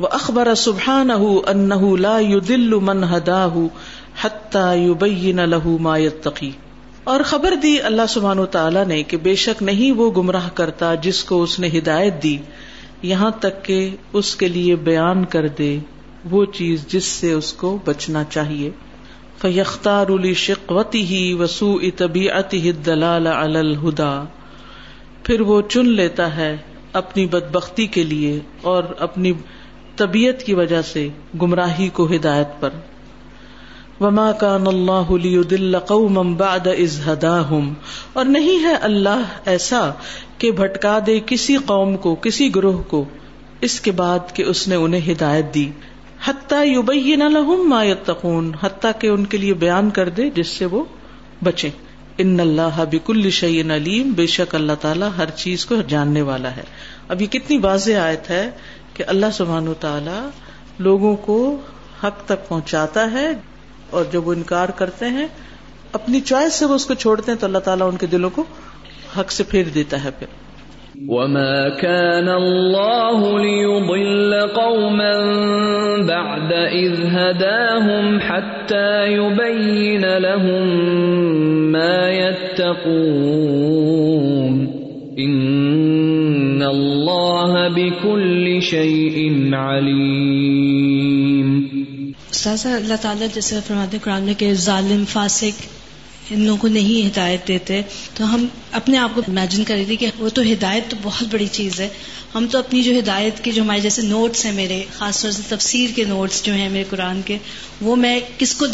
واخبر سبحانه انه لا يضل من هداه حتى يبين له ما يتقي۔ اور خبر دی اللہ سبحان و نے کہ بے شک نہیں وہ گمراہ کرتا جس کو اس نے ہدایت دی۔ یہاں تک کہ اس کے لیے بیان کر دے وہ چیز جس سے اس کو بچنا چاہیے۔ فیختار علی شقوتی ہی وسو طبیعتی دلال الہدا پھر وہ چن لیتا ہے اپنی بدبختی کے لیے اور اپنی طبیعت کی وجہ سے گمراہی کو ہدایت پر۔ وما کان اللہ لیضل قوما بعد اذ هداهم۔ اور نہیں ہے اللہ ایسا کہ بھٹکا دے کسی قوم کو، کسی گروہ کو۔ اس کے بعد کہ اس نے انہیں ہدایت دی۔ حتیٰ یبین لهم ما یتقون، حتیٰ کہ ان کے لیے بیان کر دے جس سے وہ بچیں۔ ان اللہ بکل شیء علیم، بے شک اللہ تعالیٰ ہر چیز کو جاننے والا ہے۔ اب یہ کتنی واضح آیت ہے کہ اللہ سبحانہ تعالیٰ لوگوں کو حق تک پہنچاتا ہے اور جب وہ انکار کرتے ہیں، اپنی چوائس سے وہ اس کو چھوڑتے ہیں، تو اللہ تعالیٰ ان کے دلوں کو حق سے پھیر دیتا ہے پھر۔ وما كان الله ليضل قوما بعد إذ هداهم حتى يبين لهم ما يتقون الله بكل شيء عليم استاذہ اللہ تعالیٰ جیسے فرماتے ہیں قرآن میں کہ ظالم، فاسق ان لوگوں کو نہیں ہدایت دیتے۔ تو ہم اپنے آپ کو امیجن کر رہی تھی کہ وہ تو ہدایت تو بہت بڑی چیز ہے۔ ہم تو اپنی جو ہدایت کے جو ہمارے جیسے نوٹس ہیں میرے، خاص طور سے تفسیر کے نوٹس جو ہیں میرے قرآن کے، وہ میں کس کو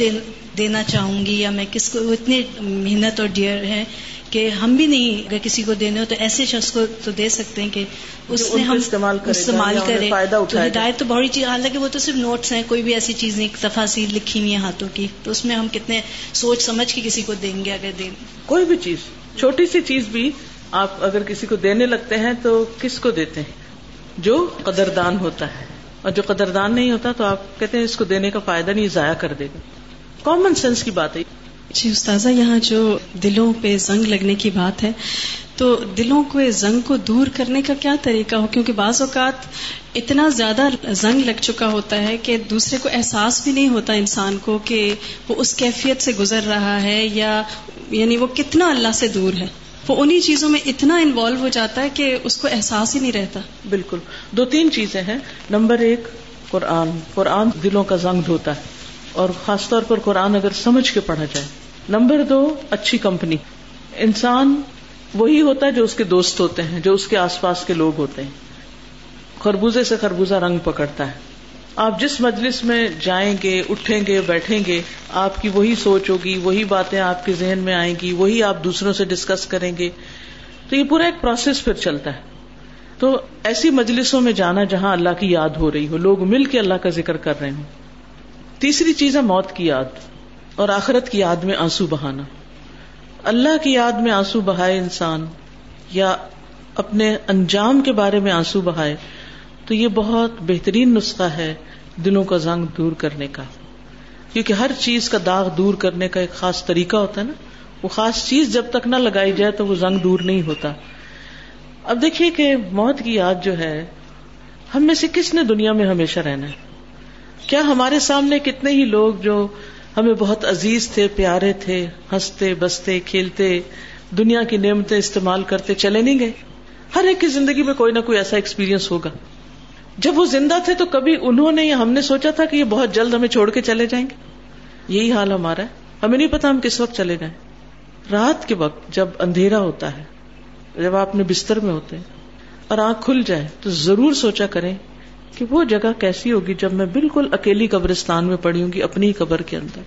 دینا چاہوں گی یا میں کس کو اتنے محنت اور ڈیئر ہیں کہ ہم بھی نہیں اگر کسی کو دینے ہو تو ایسے شخص کو تو دے سکتے ہیں کہ اس نے ہم استعمال استعمال کرے۔ فائدہ تو۔ ہدایت تو بڑی چیز حالانکہ وہ تو صرف نوٹس ہیں کوئی بھی ایسی چیز نہیں تفاصیل لکھی ہوئی ہیں ہاتھوں کی۔ تو اس میں ہم کتنے سوچ سمجھ کے کسی کو دیں گے اگر دیں۔ کوئی بھی چیز چھوٹی سی چیز بھی آپ اگر کسی کو دینے لگتے ہیں تو کس کو دیتے ہیں؟ جو قدردان ہوتا ہے۔ اور جو قدردان نہیں ہوتا تو آپ کہتے ہیں اس کو دینے کا فائدہ نہیں ضائع کر دے گا کامن سینس کی بات ہے۔ جی استاذہ، یہاں جو دلوں پہ زنگ لگنے کی بات ہے، تو دلوں کو زنگ کو دور کرنے کا کیا طریقہ ہو؟ کیونکہ بعض اوقات اتنا زیادہ زنگ لگ چکا ہوتا ہے کہ دوسرے کو احساس بھی نہیں ہوتا انسان کو کہ وہ اس کیفیت سے گزر رہا ہے یا یعنی وہ کتنا اللہ سے دور ہے۔ وہ انہی چیزوں میں اتنا انوالو ہو جاتا ہے کہ اس کو احساس ہی نہیں رہتا۔ بالکل۔ دو تین چیزیں ہیں۔ نمبر ایک، قرآن۔ قرآن دلوں کا زنگ دھوتا ہے۔ اور خاص طور پر قرآن اگر سمجھ کے پڑھا جائے۔ نمبر دو، اچھی کمپنی۔ انسان وہی ہوتا ہے جو اس کے دوست ہوتے ہیں، جو اس کے آس پاس کے لوگ ہوتے ہیں۔ خربوزے سے خربوزہ رنگ پکڑتا ہے۔ آپ جس مجلس میں جائیں گے، اٹھیں گے، بیٹھیں گے، آپ کی وہی سوچ ہوگی، وہی باتیں آپ کے ذہن میں آئیں گی، وہی آپ دوسروں سے ڈسکس کریں گے۔ تو یہ پورا ایک پروسیس پھر چلتا ہے۔ تو ایسی مجلسوں میں جانا جہاں اللہ کی یاد ہو رہی ہو، لوگ مل کے اللہ کا ذکر کر رہے ہوں۔ تیسری چیز ہے موت کی یاد اور آخرت کی یاد میں آنسو بہانا۔ اللہ کی یاد میں آنسو بہائے انسان یا اپنے انجام کے بارے میں آنسو بہائے، تو یہ بہت بہترین نسخہ ہے دلوں کا زنگ دور کرنے کا۔ کیونکہ ہر چیز کا داغ دور کرنے کا ایک خاص طریقہ ہوتا ہے نا۔ وہ خاص چیز جب تک نہ لگائی جائے تو وہ زنگ دور نہیں ہوتا۔ اب دیکھیے کہ موت کی یاد جو ہے، ہم میں سے کس نے دنیا میں ہمیشہ رہنا ہے؟ کیا ہمارے سامنے کتنے ہی لوگ جو ہمیں بہت عزیز تھے، پیارے تھے، ہنستے، بستے، کھیلتے، دنیا کی نعمتیں استعمال کرتے چلے نہیں گئے؟ ہر ایک کی زندگی میں کوئی نہ کوئی ایسا ایکسپیرئنس ہوگا۔ جب وہ زندہ تھے تو کبھی انہوں نے یا ہم نے سوچا تھا کہ یہ بہت جلد ہمیں چھوڑ کے چلے جائیں گے؟ یہی حال ہمارا ہے۔ ہمیں نہیں پتا ہم کس وقت چلے جائیں۔ رات کے وقت جب اندھیرا ہوتا ہے، جب آپ اپنے بستر میں ہوتے ہیں اور آنکھ کھل جائے تو ضرور سوچا کریں کہ وہ جگہ کیسی ہوگی جب میں بالکل اکیلی قبرستان میں پڑی ہوں گی اپنی قبر کے اندر۔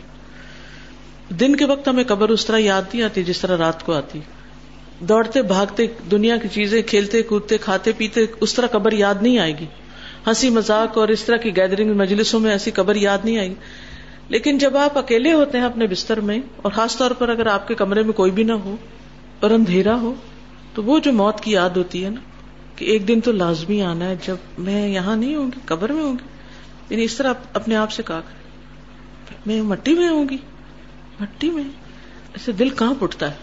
دن کے وقت ہمیں قبر اس طرح یاد نہیں آتی جس طرح رات کو آتی۔ دوڑتے، بھاگتے، دنیا کی چیزیں کھیلتے، کودتے، کھاتے، پیتے، اس طرح قبر یاد نہیں آئے گی۔ ہنسی مذاق اور اس طرح کی گیدرنگ مجلسوں میں ایسی قبر یاد نہیں آئے گی لیکن جب آپ اکیلے ہوتے ہیں اپنے بستر میں، اور خاص طور پر اگر آپ کے کمرے میں کوئی بھی نہ ہو اور اندھیرا ہو، تو وہ جو موت کی یاد ہوتی ہے نا کہ ایک دن تو لازمی آنا ہے، جب میں یہاں نہیں ہوں گی، قبر میں ہوں گی۔ یعنی اس طرح اپنے آپ سے کہا کر میں مٹی میں ہوں گی۔ مٹی میں؟ ایسے دل کہاں پٹتا ہے۔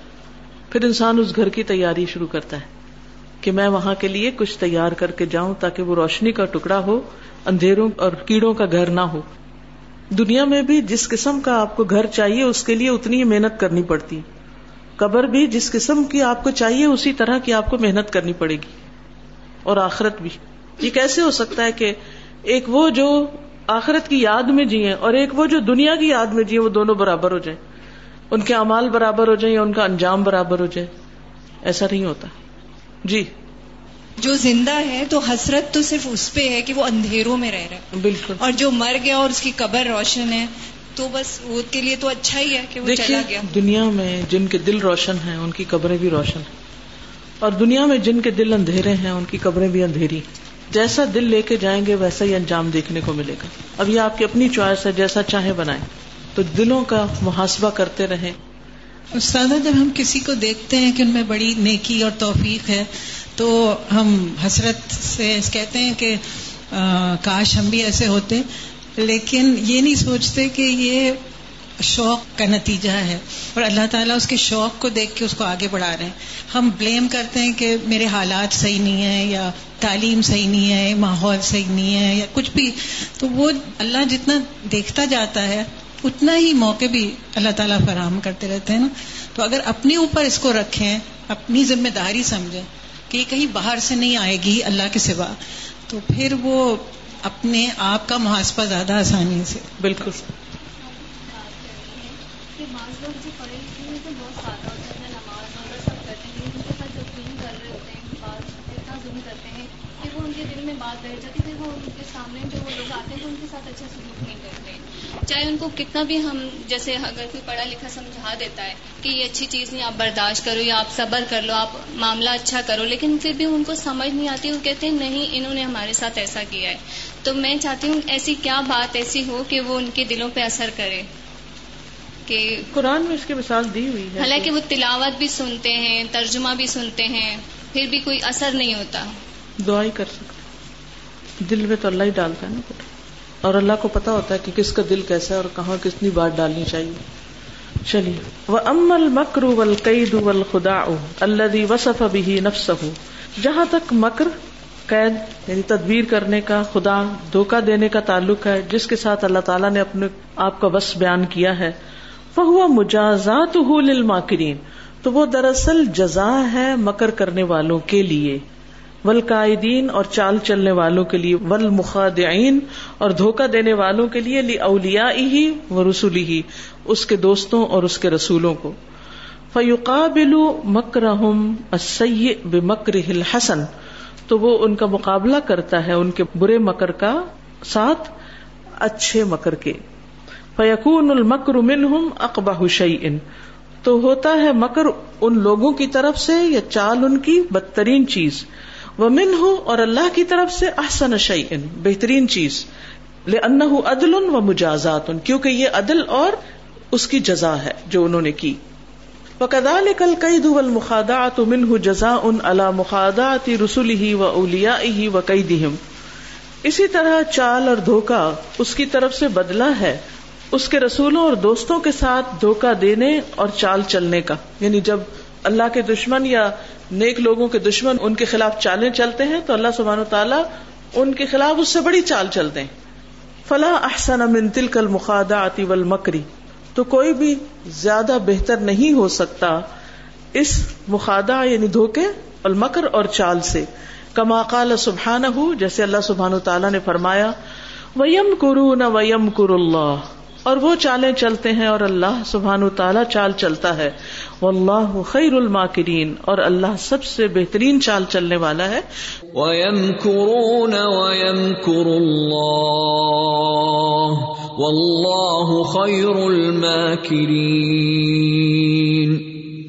پھر انسان اس گھر کی تیاری شروع کرتا ہے کہ میں وہاں کے لیے کچھ تیار کر کے جاؤں تاکہ وہ روشنی کا ٹکڑا ہو، اندھیروں اور کیڑوں کا گھر نہ ہو۔ دنیا میں بھی جس قسم کا آپ کو گھر چاہیے، اس کے لیے اتنی ہی محنت کرنی پڑتی۔ قبر بھی جس قسم کی آپ کو چاہیے، اسی طرح کی آپ کو محنت کرنی پڑے گی۔ اور آخرت بھی۔ یہ کیسے ہو سکتا ہے کہ ایک وہ جو آخرت کی یاد میں جیے اور ایک وہ جو دنیا کی یاد میں جیے وہ دونوں برابر ہو جائیں۔ ان کے امال برابر ہو جائیں یا ان کا انجام برابر ہو جائے۔ ایسا نہیں ہوتا۔ جی۔ جو زندہ ہے تو حسرت تو صرف اس پہ ہے کہ وہ اندھیروں میں رہ رہا ہے۔ بالکل۔ اور جو مر گیا اور اس کی قبر روشن ہے تو بس وہ کے لیے تو اچھا ہی ہے کہ وہ چلا گیا۔ دنیا میں جن کے دل روشن ہیں ان کی قبریں بھی روشن ہیں۔ اور دنیا میں جن کے دل اندھیرے ہیں، ان کی قبریں بھی اندھیری۔ جیسا دل لے کے جائیں گے، ویسا ہی انجام دیکھنے کو ملے گا۔ اب یہ آپ کی اپنی چوائس ہے، جیسا چاہے بنائیں۔ تو دلوں کا محاسبہ کرتے رہیں۔ استاد جب ہم کسی کو دیکھتے ہیں کہ ان میں بڑی نیکی اور توفیق ہے، تو ہم حسرت سے کہتے ہیں کہ کاش ہم بھی ایسے ہوتے۔ لیکن یہ نہیں سوچتے کہ یہ شوق کا نتیجہ ہے اور اللہ تعالیٰ اس کے شوق کو دیکھ کے اس کو آگے بڑھا رہے ہیں۔ ہم بلیم کرتے ہیں کہ میرے حالات صحیح نہیں ہیں یا تعلیم صحیح نہیں ہے، ماحول صحیح نہیں ہے یا کچھ بھی۔ تو وہ اللہ جتنا دیکھتا جاتا ہے، اتنا ہی موقع بھی اللہ تعالیٰ فراہم کرتے رہتے ہیں نا۔ تو اگر اپنے اوپر اس کو رکھیں، اپنی ذمہ داری سمجھیں کہ یہ کہیں باہر سے نہیں آئے گی، اللہ کے سوا، تو پھر وہ اپنے آپ کا محاسبہ زیادہ آسانی سے۔ بالکل۔ بعض لوگ جو پڑھے لکھے ہیں، تو بہت سادہ ہوتے ہیں، نماز وغیرہ سب کرتے ہیں۔ لیکن ان کے ساتھ یقین کر رہے ہوتے ہیں بات اتنا ظلم کرتے ہیں کہ وہ ان کے دل میں بات بیٹھ جاتی پھر وہ ان کے سامنے جو وہ لوگ آتے ہیں، تو ان کے ساتھ اچھا سلوک نہیں کرتے۔ چاہے ان کو کتنا بھی ہم، جیسے اگر کوئی پڑھا لکھا سمجھا دیتا ہے کہ یہ اچھی چیز نہیں، آپ برداشت کرو یا آپ صبر کر لو، آپ معاملہ اچھا کرو، لیکن پھر بھی ان کو سمجھ نہیں آتی، وہ کہتے ہیں، نہیں، انہوں نے ہمارے ساتھ ایسا کیا ہے۔ تو میں چاہتی ہوں ایسی کیا بات ایسی ہو کہ وہ ان کے دلوں پہ اثر کرے۔ کہ قرآن میں اس کی مثال دی ہوئی ہے حالانکہ وہ تلاوت بھی سنتے ہیں ترجمہ بھی سنتے ہیں پھر بھی کوئی اثر نہیں ہوتا۔ دعا ہی کر سکتے دل میں تو اللہ ہی ڈالتا ہے نا پھر۔ اور اللہ کو پتا ہوتا ہے کہ کس کا دل کیسا ہے اور کہاں کتنی بات ڈالنی چاہیے۔ چلیے۔ وہ امل مکر ول قید ول خدا اللہ وصف ابھی نفس جہاں تک مکر قید یعنی تدبیر کرنے کا خدا دھوکہ دینے کا تعلق ہے جس کے ساتھ اللہ تعالیٰ نے اپنے آپ کا بس بیان کیا ہے وہ مجازات للماکرین۔ تو وہ دراصل جزا ہے مکر کرنے والوں کے لیے۔ ول قائدین اور چال چلنے والوں کے لیے۔ ولمخادعین اور دھوکہ دینے والوں کے لیے۔ لی اولیا ہی و رسولی ہی اس کے دوستوں اور اس کے رسولوں کو۔ فیوقابل مکرہم السیء بمکر الحسن۔ تو وہ ان کا مقابلہ کرتا ہے۔ ان کے برے مکر کا ساتھ اچھے مکر کے۔ فیقون المکر منہم اقبہ شعین تو ہوتا ہے مکر ان لوگوں کی طرف سے یا چال ان کی بدترین چیز۔ وہ من ہو اور اللہ کی طرف سے احسن شعین بہترین چیز۔ ان عدل و مجازات کیونکہ یہ عدل اور اس کی جزا ہے جو انہوں نے کی۔ وہ کل کئی دول مخادات منہ جزا ان اللہ مخادات رسول ہی و اولیا ہی و کئی دہم اسی طرح چال اور دھوکا اس کی طرف سے بدلا ہے۔ اس کے رسولوں اور دوستوں کے ساتھ دھوکا دینے اور چال چلنے کا۔ یعنی جب اللہ کے دشمن یا نیک لوگوں کے دشمن ان کے خلاف چالیں چلتے ہیں، تو اللہ سبحانہ تعالیٰ ان کے خلاف اس سے بڑی چال چلتے ہیں۔ فلاح احسن من تلک المخادعات والمکری تو کوئی بھی زیادہ بہتر نہیں ہو سکتا اس مخادع یعنی دھوکے المکر اور چال سے۔ کما قال سبحانہ، جیسے اللہ سبحانہ تعالیٰ نے فرمایا ویم کرو نہ ویم کر اللہ اور وہ چالیں چلتے ہیں اور اللہ سبحان تعالیٰ چال چلتا ہے۔ وہ اللہ خیر الماکرین اور اللہ سب سے بہترین چال چلنے والا ہے۔ وَيَمْكُرُونَ وَيَمْكُرُ اللَّهُ وَاللَّهُ خَيْرُ الْمَاكِرِينَ۔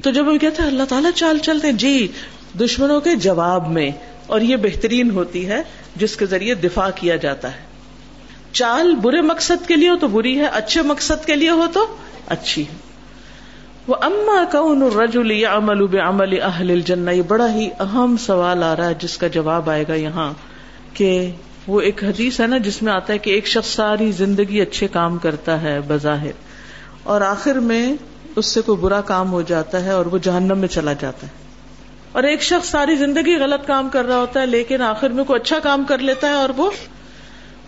تو جب ہم کہتے ہیں اللہ تعالیٰ چال چلتے ہیں جی دشمنوں کے جواب میں اور یہ بہترین ہوتی ہے جس کے ذریعے دفاع کیا جاتا ہے۔ چال برے مقصد کے لیے ہو تو بری ہے، اچھے مقصد کے لیے ہو تو اچھی ہے۔ وہ اما کون رجول عمل عمل اہل الجنہ، یہ بڑا ہی اہم سوال آ رہا ہے جس کا جواب آئے گا یہاں کہ وہ ایک حدیث ہے نا جس میں آتا ہے کہ ایک شخص ساری زندگی اچھے کام کرتا ہے بظاہر، اور آخر میں اس سے کوئی برا کام ہو جاتا ہے اور وہ جہنم میں چلا جاتا ہے۔ اور ایک شخص ساری زندگی غلط کام کر رہا ہوتا ہے لیکن آخر میں کوئی اچھا کام کر لیتا ہے اور وہ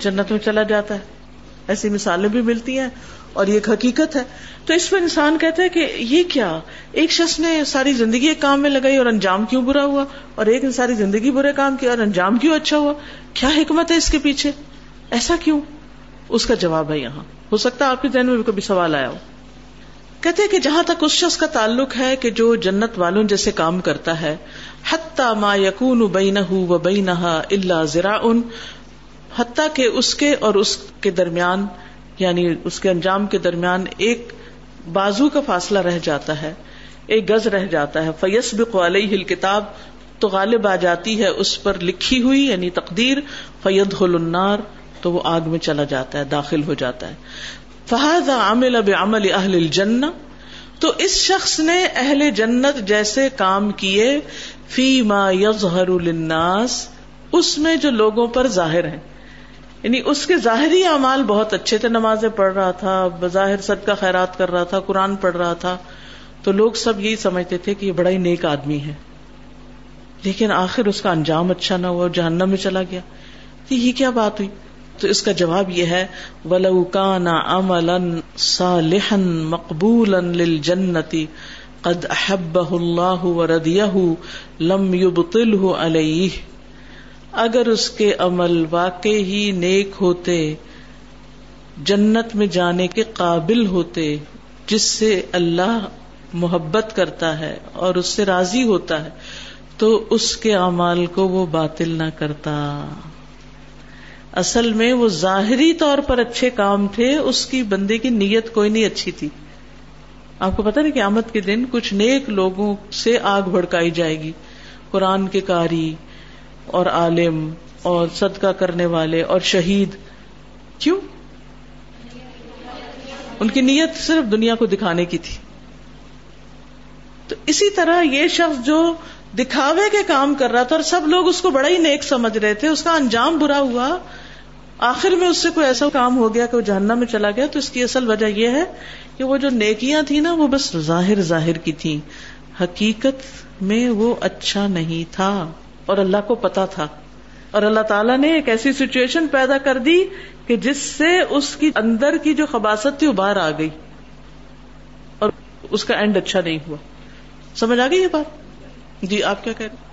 جنت میں چلا جاتا ہے۔ ایسی مثالیں بھی ملتی ہیں اور یہ ایک حقیقت ہے۔ تو اس پہ انسان کہتا ہے کہ یہ کیا؟ ایک شخص نے ساری زندگی ایک کام میں لگائی اور انجام کیوں برا ہوا؟ اور ایک نے ساری زندگی برے کام کیا اور انجام کیوں اچھا ہوا؟ کیا حکمت ہے اس کے پیچھے؟ ایسا کیوں؟ اس کا جواب ہے یہاں۔ ہو سکتا ہے آپ کے ذہن میں بھی کبھی سوال آیا ہو۔ کہتے کہ جہاں تک اس شخص کا تعلق ہے کہ جو جنت والوں جیسے کام کرتا ہے، حتی ما یقون بینہ و بینہ اللہ ذرا حتیٰ کہ اس کے اور اس کے درمیان یعنی اس کے انجام کے درمیان ایک بازو کا فاصلہ رہ جاتا ہے، ایک گز رہ جاتا ہے۔ فیس بک علیہ کتاب تو غالب آ جاتی ہے اس پر لکھی ہوئی یعنی تقدیر۔ فید النار، تو وہ آگ میں چلا جاتا ہے، داخل ہو جاتا ہے۔ فہد عامل اب عمل اہل الجن تو اس شخص نے اہل جنت جیسے کام کیے۔ فی ما یظہر للناس، اس میں جو لوگوں پر ظاہر ہیں۔ یعنی اس کے ظاہری اعمال بہت اچھے تھے، نمازیں پڑھ رہا تھا، بظاہر سب کا خیرات کر رہا تھا، قرآن پڑھ رہا تھا۔ تو لوگ سب یہی سمجھتے تھے کہ یہ بڑا ہی نیک آدمی ہے۔ لیکن آخر اس کا انجام اچھا نہ ہوا جہنم میں چلا گیا۔ تو یہ کیا بات ہوئی؟ تو اس کا جواب یہ ہے، ولو کان املا صالحا مقبولا قد احبہ اللہ وردیہ لم یبطلہ علیہ اگر اس کے عمل واقع ہی نیک ہوتے، جنت میں جانے کے قابل ہوتے، جس سے اللہ محبت کرتا ہے اور اس سے راضی ہوتا ہے، تو اس کے اعمال کو وہ باطل نہ کرتا۔ اصل میں وہ ظاہری طور پر اچھے کام تھے، اس کی بندے کی نیت کوئی نہیں اچھی تھی۔ آپ کو پتا نہیں کہ آمد کے دن کچھ نیک لوگوں سے آگ بھڑکائی جائے گی، قرآن کے کاری اور عالم اور صدقہ کرنے والے اور شہید۔ کیوں؟ ان کی نیت صرف دنیا کو دکھانے کی تھی۔ تو اسی طرح یہ شخص جو دکھاوے کے کام کر رہا تھا اور سب لوگ اس کو بڑا ہی نیک سمجھ رہے تھے، اس کا انجام برا ہوا۔ آخر میں اس سے کوئی ایسا کام ہو گیا کہ وہ جہنم میں چلا گیا، تو اس کی اصل وجہ یہ ہے کہ وہ جو نیکیاں تھیں نا، وہ بس ظاہر ظاہر کی تھی حقیقت میں وہ اچھا نہیں تھا۔ اور اللہ کو پتا تھا۔ اور اللہ تعالیٰ نے ایک ایسی سچویشن پیدا کر دی کہ جس سے اس کی اندر کی جو خباست تھی وہ باہر آ گئی۔ اور اس کا اینڈ اچھا نہیں ہوا۔ سمجھ آ گئی یہ بات؟ جی آپ کیا کہہ رہے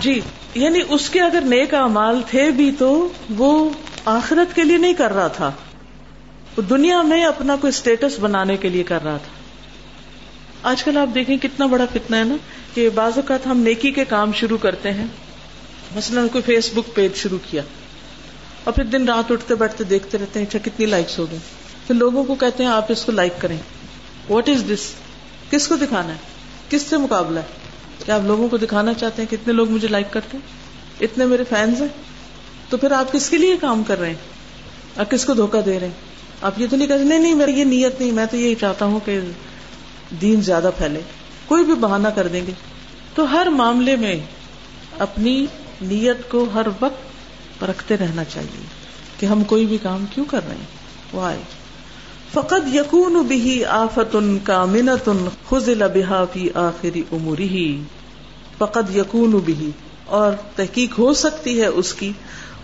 جی یعنی اس کے اگر نیک امال تھے بھی تو وہ آخرت کے لیے نہیں کر رہا تھا۔ وہ دنیا میں اپنا کوئی اسٹیٹس بنانے کے لیے کر رہا تھا۔ آج کل آپ دیکھیں کتنا بڑا فتنا ہے نا کہ بعض اوقات ہم نیکی کے کام شروع کرتے ہیں۔ مثلاً کوئی فیس بک پیج شروع کیا اور پھر دن رات اٹھتے بیٹھتے دیکھتے رہتے ہیں اچھا کتنی لائکس ہو گئے۔ پھر لوگوں کو کہتے ہیں آپ اس کو لائک کریں۔ واٹ از دس کس کو دکھانا ہے؟ کس سے مقابلہ ہے؟ کیا آپ لوگوں کو دکھانا چاہتے ہیں کتنے لوگ مجھے لائک کرتے ہیں؟ اتنے میرے فینس ہیں۔ تو پھر آپ کس کے لیے کام کر رہے ہیں؟ آپ کس کو دھوکا دے رہے ہیں؟ آپ یہ تو نہیں کہتے، نہیں نہیں میری یہ نیت نہیں، میں تو یہی چاہتا ہوں کہ دین زیادہ پھیلے۔ کوئی بھی بہانہ کر دیں گے۔ تو ہر معاملے میں اپنی نیت کو ہر وقت رکھتے رہنا چاہیے کہ ہم کوئی بھی کام کیوں کر رہے ہیں؟ وائے فقط یقون بھی آفت ان کا منت ان خزل بحا فی آخری عمری ہی فقط یقون بھی اور تحقیق ہو سکتی ہے اس کی۔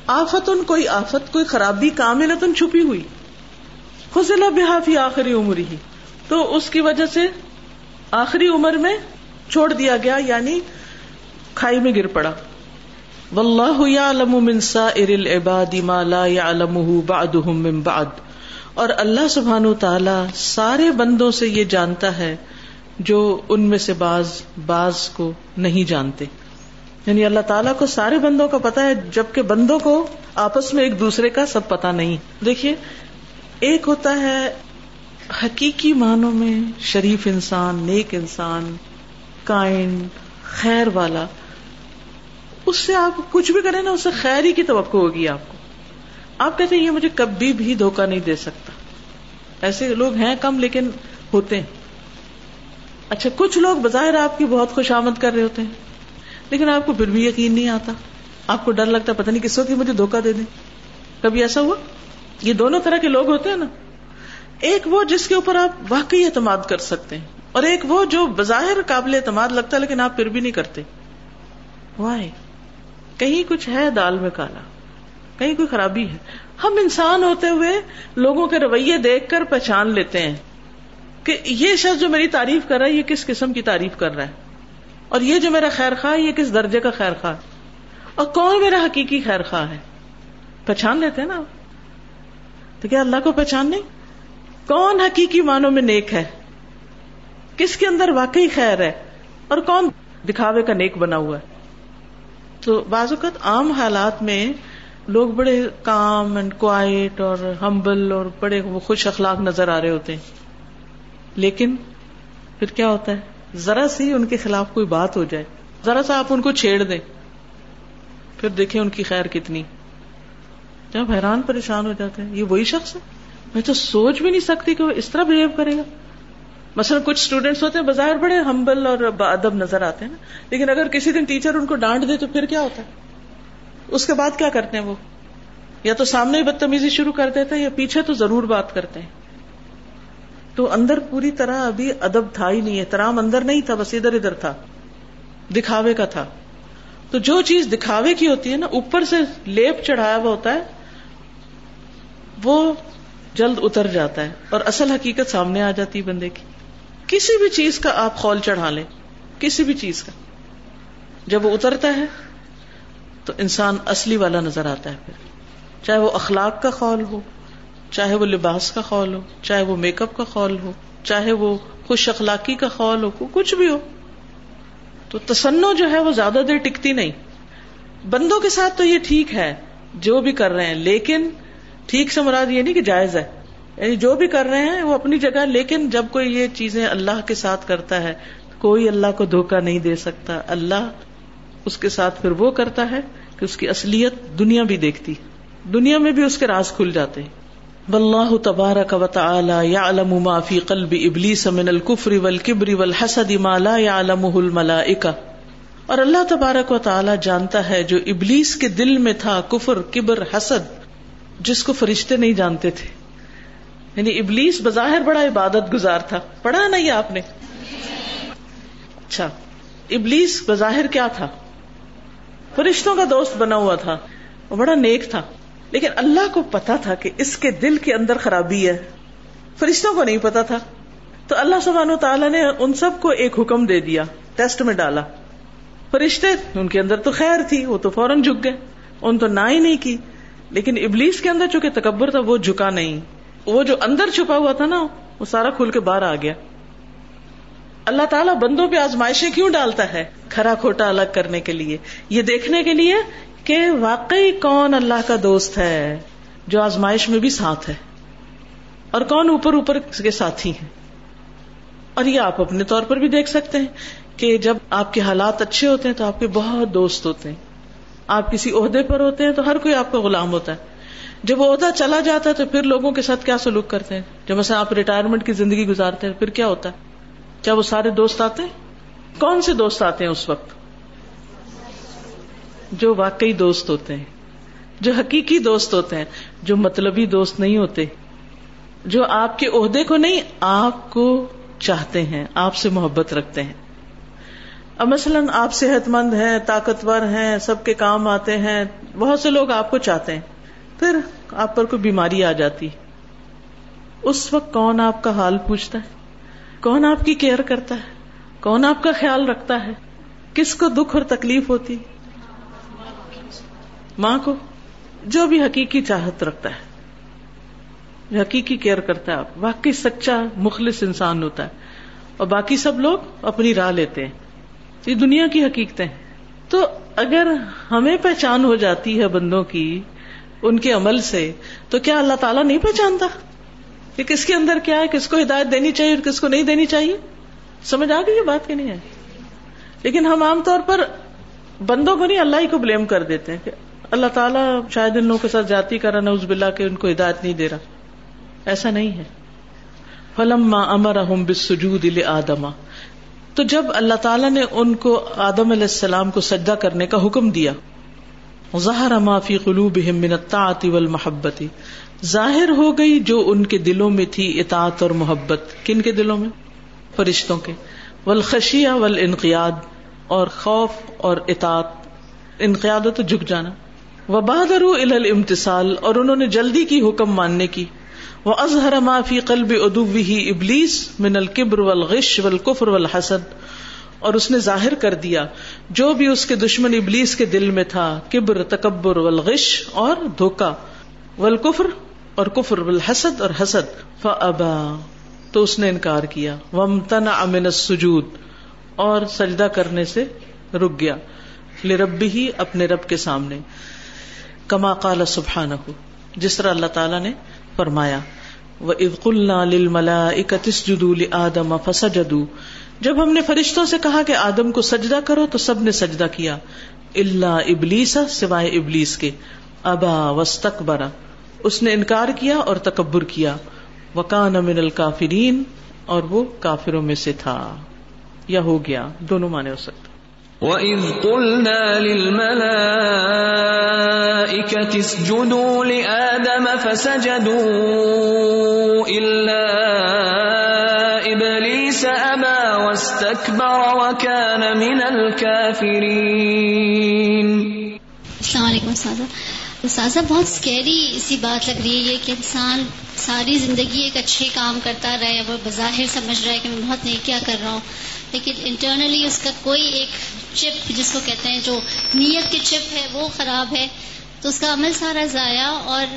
آفت ان کوئی آفت، کوئی خرابی کاملت ان چھپی ہوئی۔ خزل بحا فی آخری عمری ہی۔ تو اس کی وجہ سے آخری عمر میں چھوڑ دیا گیا یعنی کھائی میں گر پڑا۔ واللہ یعلم من سائر العباد ما لا يعلمه بعضهم من بعد۔ اور اللہ سبحان و تعالی سارے بندوں سے یہ جانتا ہے جو ان میں سے باز باز کو نہیں جانتے۔ یعنی اللہ تعالیٰ کو سارے بندوں کا پتا ہے، جبکہ بندوں کو آپس میں ایک دوسرے کا سب پتا نہیں۔ دیکھیے ایک ہوتا ہے حقیقی معنوں میں شریف انسان، نیک انسان کائنڈ خیر والا۔ اس سے آپ کچھ بھی کریں نا، اس سے خیر ہی کی توقع ہوگی آپ کو۔ آپ کہتے ہیں، یہ مجھے کبھی بھی دھوکہ نہیں دے سکتا۔ ایسے لوگ ہیں کم لیکن ہوتے ہیں۔ اچھا کچھ لوگ بظاہر آپ کی بہت خوش آمد کر رہے ہوتے ہیں، لیکن آپ کو پھر بھی یقین نہیں آتا۔ آپ کو ڈر لگتا، پتہ نہیں کس وقت مجھے دھوکہ دے دیں۔ کبھی ایسا ہوا؟ یہ دونوں طرح کے لوگ ہوتے ہیں نا ایک وہ جس کے اوپر آپ واقعی اعتماد کر سکتے ہیں اور ایک وہ جو بظاہر قابل اعتماد لگتا ہے لیکن آپ پھر بھی نہیں کرتے وائے کہیں کچھ ہے دال میں کالا کہیں کوئی خرابی ہے ہم انسان ہوتے ہوئے لوگوں کے رویے دیکھ کر پہچان لیتے ہیں کہ یہ شخص جو میری تعریف کر رہا ہے یہ کس قسم کی تعریف کر رہا ہے اور یہ جو میرا خیر خواہ یہ کس درجے کا خیر خواہ اور کون میرا حقیقی خیر خواہ ہے پہچان لیتے ہیں نا تو کیا اللہ کو پہچان نہیں؟ کون حقیقی معنوں میں نیک ہے؟ کس کے اندر واقعی خیر ہے؟ اور کون دکھاوے کا نیک بنا ہوا ہے؟ تو بعض اوقات عام حالات میں لوگ بڑے کام اینڈ کوائٹ اور ہمبل اور بڑے خوش اخلاق نظر آ رہے ہوتے ہیں۔ لیکن پھر کیا ہوتا ہے؟ ذرا سی ان کے خلاف کوئی بات ہو جائے۔ ذرا سا آپ ان کو چھیڑ دیں۔ پھر دیکھیں ان کی خیر کتنی۔ جب حیران پریشان ہو جاتے ہیں، یہ وہی شخص ہے؟ میں تو سوچ بھی نہیں سکتی کہ وہ اس طرح بہیو کرے گا۔ مثلاً کچھ اسٹوڈینٹس ہوتے ہیں، بظاہر بڑے ہمبل اور ادب نظر آتے ہیں نا۔ لیکن اگر کسی دن ٹیچر ان کو ڈانٹ دے تو پھر کیا ہوتا ہے؟ اس کے بعد کیا کرتے ہیں وہ؟ یا تو سامنے بدتمیزی شروع کر دیتے ہیں یا پیچھے تو ضرور بات کرتے ہیں۔ تو اندر پوری طرح ابھی ادب تھا ہی نہیں احترام اندر نہیں تھا، بس ادھر ادھر تھا۔ دکھاوے کا تھا۔ تو جو چیز دکھاوے کی ہوتی ہے نا، اوپر سے لیپ چڑھایا ہوا ہوتا ہے وہ جلد اتر جاتا ہے اور اصل حقیقت سامنے آ جاتی ہے بندے کی۔ کسی بھی چیز کا آپ خول چڑھا لیں، کسی بھی چیز کا۔ جب وہ اترتا ہے تو انسان اصلی والا نظر آتا ہے پھر۔ چاہے وہ اخلاق کا خول ہو، چاہے وہ لباس کا خول ہو، چاہے وہ میک اپ کا خول ہو، چاہے وہ خوش اخلاقی کا خول ہو، کچھ بھی ہو۔ تو تسنو جو ہے وہ زیادہ دیر ٹکتی نہیں۔ بندوں کے ساتھ تو یہ ٹھیک ہے، جو بھی کر رہے ہیں، لیکن ٹھیک سے مراد یہ نہیں کہ جائز ہے۔ یعنی جو بھی کر رہے ہیں وہ اپنی جگہ، لیکن جب کوئی یہ چیزیں اللہ کے ساتھ کرتا ہے، کوئی اللہ کو دھوکا نہیں دے سکتا۔ اللہ اس کے ساتھ پھر وہ کرتا ہے کہ اس کی اصلیت دنیا بھی دیکھتی۔ دنیا میں بھی اس کے راز کھل جاتے ہیں۔ واللہ تبارک و تعالی یعلم ما فی قلب ابلیس من الكفر والکبر والحسد ما لا يعلمه الملائکہ۔ اور اللہ تبارک و تعالی جانتا ہے جو ابلیس کے دل میں تھا، کفر، کبر، حسد جس کو فرشتے نہیں جانتے تھے۔ یعنی ابلیس بظاہر بڑا عبادت گزار تھا۔ پڑھا نہیں آپ نے؟ اچھا۔ ابلیس بظاہر کیا تھا؟ فرشتوں کا دوست بنا ہوا تھا۔ وہ بڑا نیک تھا۔ لیکن اللہ کو پتا تھا کہ اس کے دل کے اندر خرابی ہے۔ فرشتوں کو نہیں پتا تھا۔ تو اللہ سبحانہ تعالیٰ نے ان سب کو ایک حکم دے دیا۔ ٹیسٹ میں ڈالا۔ فرشتے، ان کے اندر تو خیر تھی، وہ تو فوراً جھک گئے۔ ان تو نہ ہی نہیں کی۔ لیکن ابلیس کے اندر چونکہ تکبر تھا، وہ جھکا نہیں۔ وہ جو اندر چھپا ہوا تھا نا، وہ سارا کھل کے باہر آ گیا۔ اللہ تعالیٰ بندوں پہ آزمائشیں کیوں ڈالتا ہے؟ کھرا کھوٹا الگ کرنے کے لیے۔ یہ دیکھنے کے لیے کہ واقعی کون اللہ کا دوست ہے، جو آزمائش میں بھی ساتھ ہے۔ اور کون اوپر اوپر کے ساتھی ہیں۔ اور یہ آپ اپنے طور پر بھی دیکھ سکتے ہیں کہ جب آپ کے حالات اچھے ہوتے ہیں تو آپ کے بہت دوست ہوتے ہیں۔ آپ کسی عہدے پر ہوتے ہیں تو ہر کوئی آپ کا غلام ہوتا ہے۔ جب وہ عہدہ چلا جاتا ہے تو پھر لوگوں کے ساتھ کیا سلوک کرتے ہیں؟ جب مثلا آپ ریٹائرمنٹ کی زندگی گزارتے ہیں، پھر کیا ہوتا ہے؟ کیا وہ سارے دوست آتے ہیں؟ کون سے دوست آتے ہیں اس وقت؟ جو واقعی دوست ہوتے ہیں، جو حقیقی دوست ہوتے ہیں، جو مطلبی دوست نہیں ہوتے، جو آپ کے عہدے کو نہیں، آپ کو چاہتے ہیں، آپ سے محبت رکھتے ہیں۔ اب مثلاً آپ صحت مند ہیں، طاقتور ہیں، سب کے کام آتے ہیں، بہت سے لوگ آپ کو چاہتے ہیں، پھر آپ پر کوئی بیماری آ جاتی۔ اس وقت کون آپ کا حال پوچھتا ہے؟ کون آپ کی کیئر کرتا ہے؟ کون آپ کا خیال رکھتا ہے؟ کس کو دکھ اور تکلیف ہوتی؟ ماں کو، جو بھی حقیقی چاہت رکھتا ہے۔ جو حقیقی کیئر کرتا ہے آپ۔ واقعی سچا، مخلص انسان ہوتا ہے۔ اور باقی سب لوگ اپنی راہ لیتے ہیں۔ یہ دنیا کی حقیقتیں تو اگر ہمیں پہچان ہو جاتی ہے بندوں کی ان کے عمل سے، تو کیا اللہ تعالیٰ نہیں پہچانتا؟ کہ کس کے اندر کیا ہے، کس کو ہدایت دینی چاہیے اور کس کو نہیں دینی چاہیے؟ سمجھ آ گئی یہ بات کی نہیں ہے لیکن ہم عام طور پر بندوں کو نہیں، اللہ ہی کو بلیم کر دیتے ہیں کہ اللہ تعالیٰ شاید ان لوگوں کے ساتھ جاتی کر رہا بلا کے ان کو ہدایت نہیں دے رہا۔ ایسا نہیں ہے۔ فلم امر احم بسجود آدما تو جب اللہ تعالیٰ نے ان کو آدم علیہ السلام کو سجدہ کرنے کا حکم دیا ظاہر فی قلوبہم من الطاعت والمحبت، ظاہر ہو گئی جو ان کے دلوں میں تھی اطاعت اور محبت۔ کن کے دلوں میں؟ فرشتوں کے۔ والخشیہ والانقیاد، اور خوف اور اطاعت۔ انقیاد تو جھک جانا۔ وبادر الامتصال اور انہوں نے جلدی کی حکم ماننے کی۔ وہ ازہر معافی قلب ادوی ابلیس من القبر والغش والکفر والحسد اور اس نے ظاہر کر دیا، جو بھی اس کے دشمن ابلیس کے دل میں تھا، کبر، تکبر، والغش اور دھوکا والکفر اور کفر، والحسد اور حسد۔ فابا تو اس نے انکار کیا۔ ومتنع من السجود اور سجدہ کرنے سے رک گیا۔ لربی ہی اپنے رب کے سامنے۔ کما قال سبحانہ۔ جس طرح اللہ تعالیٰ نے فرمایا وہ اب قلنا اکتس آدم جب ہم نے فرشتوں سے کہا کہ آدم کو سجدہ کرو تو سب نے سجدہ کیا۔ اللہ ابلیس سوائے ابلیس کے۔ ابا وسطبرا اس نے انکار کیا اور تکبر کیا۔ وکان من الکافرین اور وہ کافروں میں سے تھا۔ یا ہو گیا، دونوں مانے ہو سکتے وَإِذْ قُلْنَا لِلْمَلَائِكَةِ اسْجُدُوا لِآدَمَ فَسَجَدُوا إِلَّا إِبْلِيسَ أَبَى وَاسْتَكْبَرَ وَكَانَ مِنَ الْكَافِرِينَ السلام علیکم سادہ سازا، بہت اسکیری سی بات لگ رہی ہے یہ کہ انسان ساری زندگی ایک اچھے کام کرتا رہے وہ بظاہر سمجھ رہا ہے کہ میں بہت نہیں کیا کر رہا ہوں، لیکن انٹرنلی اس کا کوئی ایک چپ جس کو کہتے ہیں، جو نیت کی چپ ہے، وہ خراب ہے۔ تو اس کا عمل سارا ضائع اور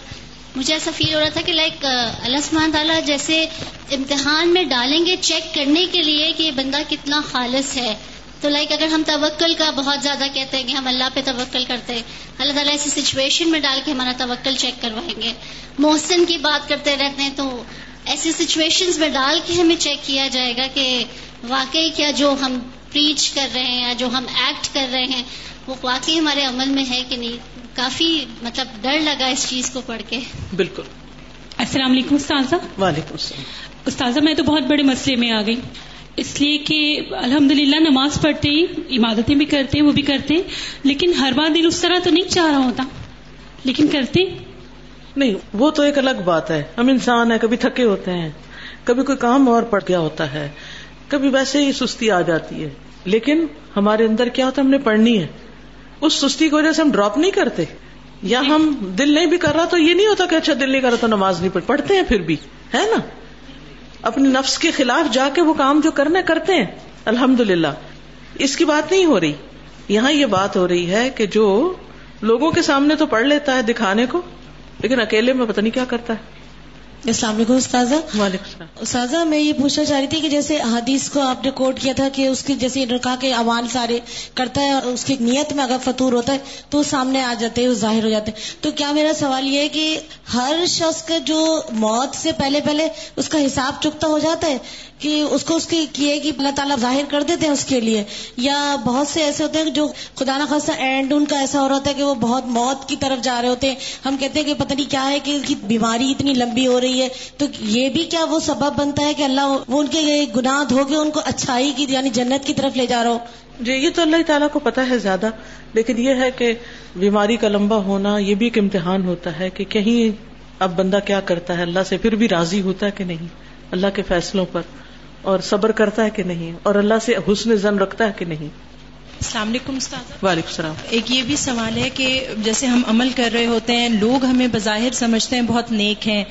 مجھے ایسا فیل ہو رہا تھا کہ لائک اللہ سبحانہ تعالیٰ جیسے امتحان میں ڈالیں گے چیک کرنے کے لیے کہ یہ بندہ کتنا خالص ہے۔ تو لائک اگر ہم توکل کا بہت زیادہ کہتے ہیں کہ ہم اللہ پہ توکل کرتے ہیں، اللہ تعالیٰ ایسی سچویشن میں ڈال کے ہمارا توکل چیک کروائیں گے۔ محسن کی بات کرتے رہتے ہیں تو ایسی سچویشن میں ڈال کے ہمیں چیک کیا جائے گا کہ واقعی کیا جو ہم پریچ کر رہے ہیں یا جو ہم ایکٹ کر رہے ہیں وہ واقعی ہمارے عمل میں ہے کہ نہیں؟ کافی مطلب ڈر لگا اس چیز کو پڑھ کے۔ بالکل۔ السلام علیکم استاذہ۔ وعلیکم السلام۔ استاذہ میں تو بہت بڑے مسئلے میں آ گئی۔ اس لیے کہ الحمد للہ نماز پڑھتے ہی عبادتیں بھی کرتے ہیں وہ بھی کرتے لیکن ہر بار دل اس طرح تو نہیں چاہ رہا ہوتا۔ لیکن کرتے۔ نہیں وہ تو ایک الگ بات ہے۔ ہم انسان ہیں کبھی تھکے ہوتے ہیں کبھی کوئی کام اور پڑ گیا ہوتا ہے۔ کبھی ویسے ہی سستی آ جاتی ہے۔ لیکن ہمارے اندر کیا ہوتا ہے؟ ہم نے پڑھنی ہے۔ اس سستی کی وجہ سے ہم ڈراپ نہیں کرتے۔ یا ہم دل نہیں بھی کر رہا تو یہ نہیں ہوتا کہ اچھا دل نہیں کر رہا تو نماز نہیں پڑھ پڑھتے ہیں پھر بھی۔ ہے نا؟ اپنے نفس کے خلاف جا کے وہ کام جو کرنا کرتے ہیں۔ الحمد للہ اس کی بات نہیں ہو رہی۔ یہاں یہ بات ہو رہی ہے کہ جو لوگوں کے سامنے تو پڑھ لیتا ہے دکھانے کو لیکن اکیلے میں پتہ نہیں کیا کرتا ہے۔ السلام علیکم استاذہ۔ وعلیکم السلام۔ استاذہ میں یہ پوچھنا چاہ رہی تھی کہ جیسے حدیث کو آپ نے کوٹ کیا تھا کہ اس کی جیسے کہا کہ امان سارے کرتا ہے اور اس کی نیت میں اگر فطور ہوتا ہے تو وہ سامنے آ جاتے ہیں ظاہر ہو جاتے ہیں۔ تو کیا میرا سوال یہ ہے کہ ہر شخص کا جو موت سے پہلے پہلے اس کا حساب چکتا ہو جاتا ہے؟ کہ اس کو اس کی کیے کہ اللہ تعالیٰ ظاہر کر دیتے ہیں اس کے لیے۔ یا بہت سے ایسے ہوتے ہیں جو خدا نخواستہ اینڈ ان کا ایسا ہو رہا ہے کہ وہ بہت موت کی طرف جا رہے ہوتے ہیں۔ ہم کہتے ہیں کہ پتہ نہیں کیا ہے کہ ان کی بیماری اتنی لمبی ہو رہی ہے۔ تو یہ بھی کیا وہ سبب بنتا ہے کہ اللہ وہ ان کے گناہ دھو کے ان کو اچھائی کی یعنی جنت کی طرف لے جا رہا ہو؟ جی یہ تو اللہ تعالیٰ کو پتا ہے زیادہ۔ لیکن یہ ہے کہ بیماری کا لمبا ہونا، یہ بھی ایک امتحان ہوتا ہے کہ کہیں اب بندہ کیا کرتا ہے، اللہ سے پھر بھی راضی ہوتا ہے کہ نہیں؟ اللہ کے فیصلوں پر۔ اور صبر کرتا ہے کہ نہیں؟ اور اللہ سے حسن زن رکھتا ہے کہ نہیں؟ السلام علیکم استاد وعلیکم السلام۔ ایک یہ بھی سوال ہے کہ جیسے ہم عمل کر رہے ہوتے ہیں لوگ ہمیں بظاہر سمجھتے ہیں بہت نیک ہیں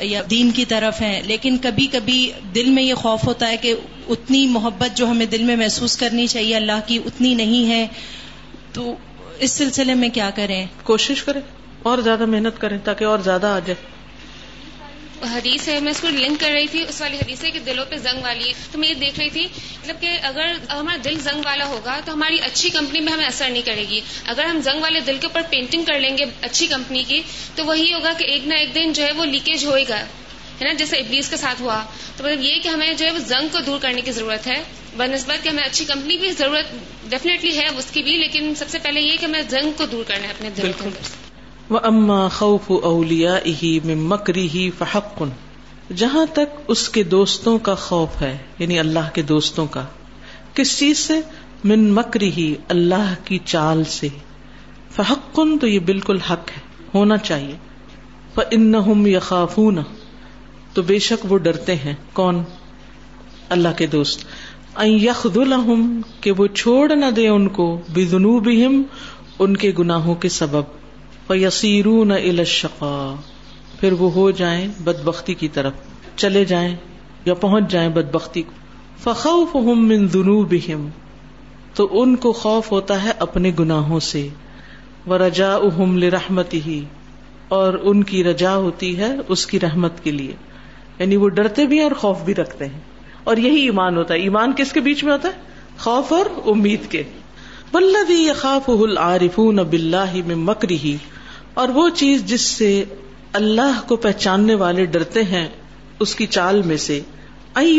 یا دین کی طرف ہیں لیکن کبھی کبھی دل میں یہ خوف ہوتا ہے کہ اتنی محبت جو ہمیں دل میں محسوس کرنی چاہیے اللہ کی اتنی نہیں ہے تو اس سلسلے میں کیا کریں؟ کوشش کریں اور زیادہ محنت کریں تاکہ اور زیادہ آ جائے۔ حدیث ہے میں اس کو لنک کر رہی تھی اس والی حدیث ہے کہ دلوں پہ زنگ والی۔ تو میں یہ دیکھ رہی تھی مطلب کہ اگر ہمارا دل زنگ والا ہوگا تو ہماری اچھی کمپنی میں ہمیں اثر نہیں کرے گی۔ اگر ہم زنگ والے دل کے اوپر پینٹنگ کر لیں گے اچھی کمپنی کی تو وہی ہوگا کہ ایک نہ ایک دن جو ہے وہ لیکیج ہوئے گا۔ ہے نا؟ جیسے ابلیس کے ساتھ ہوا۔ تو مطلب یہ کہ ہمیں جو ہے وہ زنگ کو دور کرنے کی ضرورت ہے۔ بہ نسبت کہ ہمیں اچھی کمپنی بھی ضرورت ڈیفینیٹلی ہے اس کی بھی لیکن سب سے پہلے یہ کہ ہمیں زنگ کو دور کرنا ہے اپنے دل کے اندر۔ وہ اما خوف اولیا ہی مکری ہی فحق۔ جہاں تک اس کے دوستوں کا خوف ہے یعنی اللہ کے دوستوں کا، کس چیز سے؟ من مکری ہی اللہ کی چال سے۔ فحق تو یہ بالکل حق ہے، ہونا چاہیے۔ ان یخافون تو بے شک وہ ڈرتے ہیں۔ کون؟ اللہ کے دوست۔ یخ کہ وہ چھوڑ نہ دے ان کو بے جنوب ان کے گناہوں کے سبب۔ یسیرون الشقا پھر وہ ہو جائیں بد بختی کی طرف، چلے جائیں یا پہنچ جائیں بد بختی کو۔ فخوف من ذنوبہم تو ان کو خوف ہوتا ہے اپنے گناہوں سے۔ وہ رجا اہم لرحمت ہی اور ان کی رجا ہوتی ہے اس کی رحمت کے لیے۔ یعنی وہ ڈرتے بھی ہیں اور خوف بھی رکھتے ہیں۔ اور یہی ایمان ہوتا ہے۔ ایمان کس کے بیچ میں ہوتا ہے؟ خوف اور امید کے۔ بلدی خاف العارفون باللہ من مکری اور وہ چیز جس سے اللہ کو پہچاننے والے ڈرتے ہیں، اس کی چال میں سے۔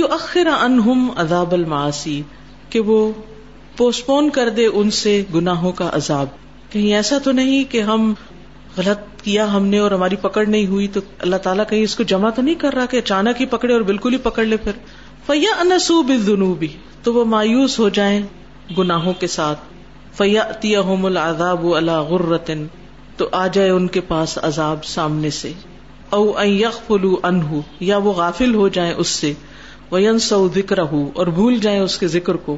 اخر انہم عذاب المعاصی کہ وہ پوسٹ پون کر دے ان سے گناہوں کا عذاب۔ کہیں ایسا تو نہیں کہ ہم غلط کیا ہم نے اور ہماری پکڑ نہیں ہوئی، تو اللہ تعالیٰ کہیں اس کو جمع تو نہیں کر رہا کہ اچانک ہی پکڑے اور بالکل ہی پکڑ لے پھر۔ فیا انسوب جنوبی تو وہ مایوس ہو جائیں گناہوں کے ساتھ۔ فیا العذاب اللہ غرتن تو آ جائے ان کے پاس عذاب سامنے سے۔ او فلو انہ یا وہ غافل ہو جائیں اس سے۔ وین ذکر اور بھول جائیں اس کے ذکر کو۔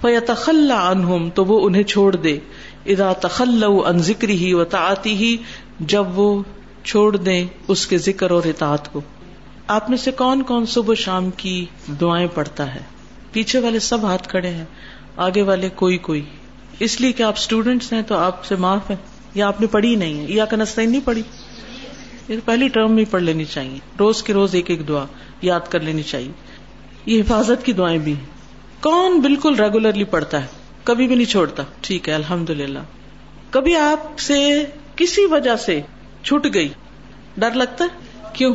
فیا تخلا تو وہ انہیں چھوڑ دے۔ ادا تخل ان ذکر ہی و تعتی ہی جب وہ چھوڑ دیں اس کے ذکر اور اطاعت کو۔ آپ میں سے کون کون صبح شام کی دعائیں پڑھتا ہے؟ پیچھے والے سب ہاتھ کھڑے ہیں، آگے والے کوئی کوئی۔ اس لیے کہ آپ اسٹوڈینٹس ہیں تو آپ سے معاف ہے یا آپ نے پڑھی نہیں ہے، یا کنستین نہیں پڑھی؟ یہ پہلی ٹرم میں پڑھ لینی چاہیے۔ روز کے روز ایک ایک دعا یاد کر لینی چاہیے۔ یہ حفاظت کی دعائیں بھی کون بالکل ریگولرلی پڑھتا ہے؟ کبھی بھی نہیں چھوڑتا۔ ٹھیک ہے الحمد للہ کبھی آپ سے کسی وجہ سے چھٹ گئی۔ ڈر لگتا ہے؟ کیوں؟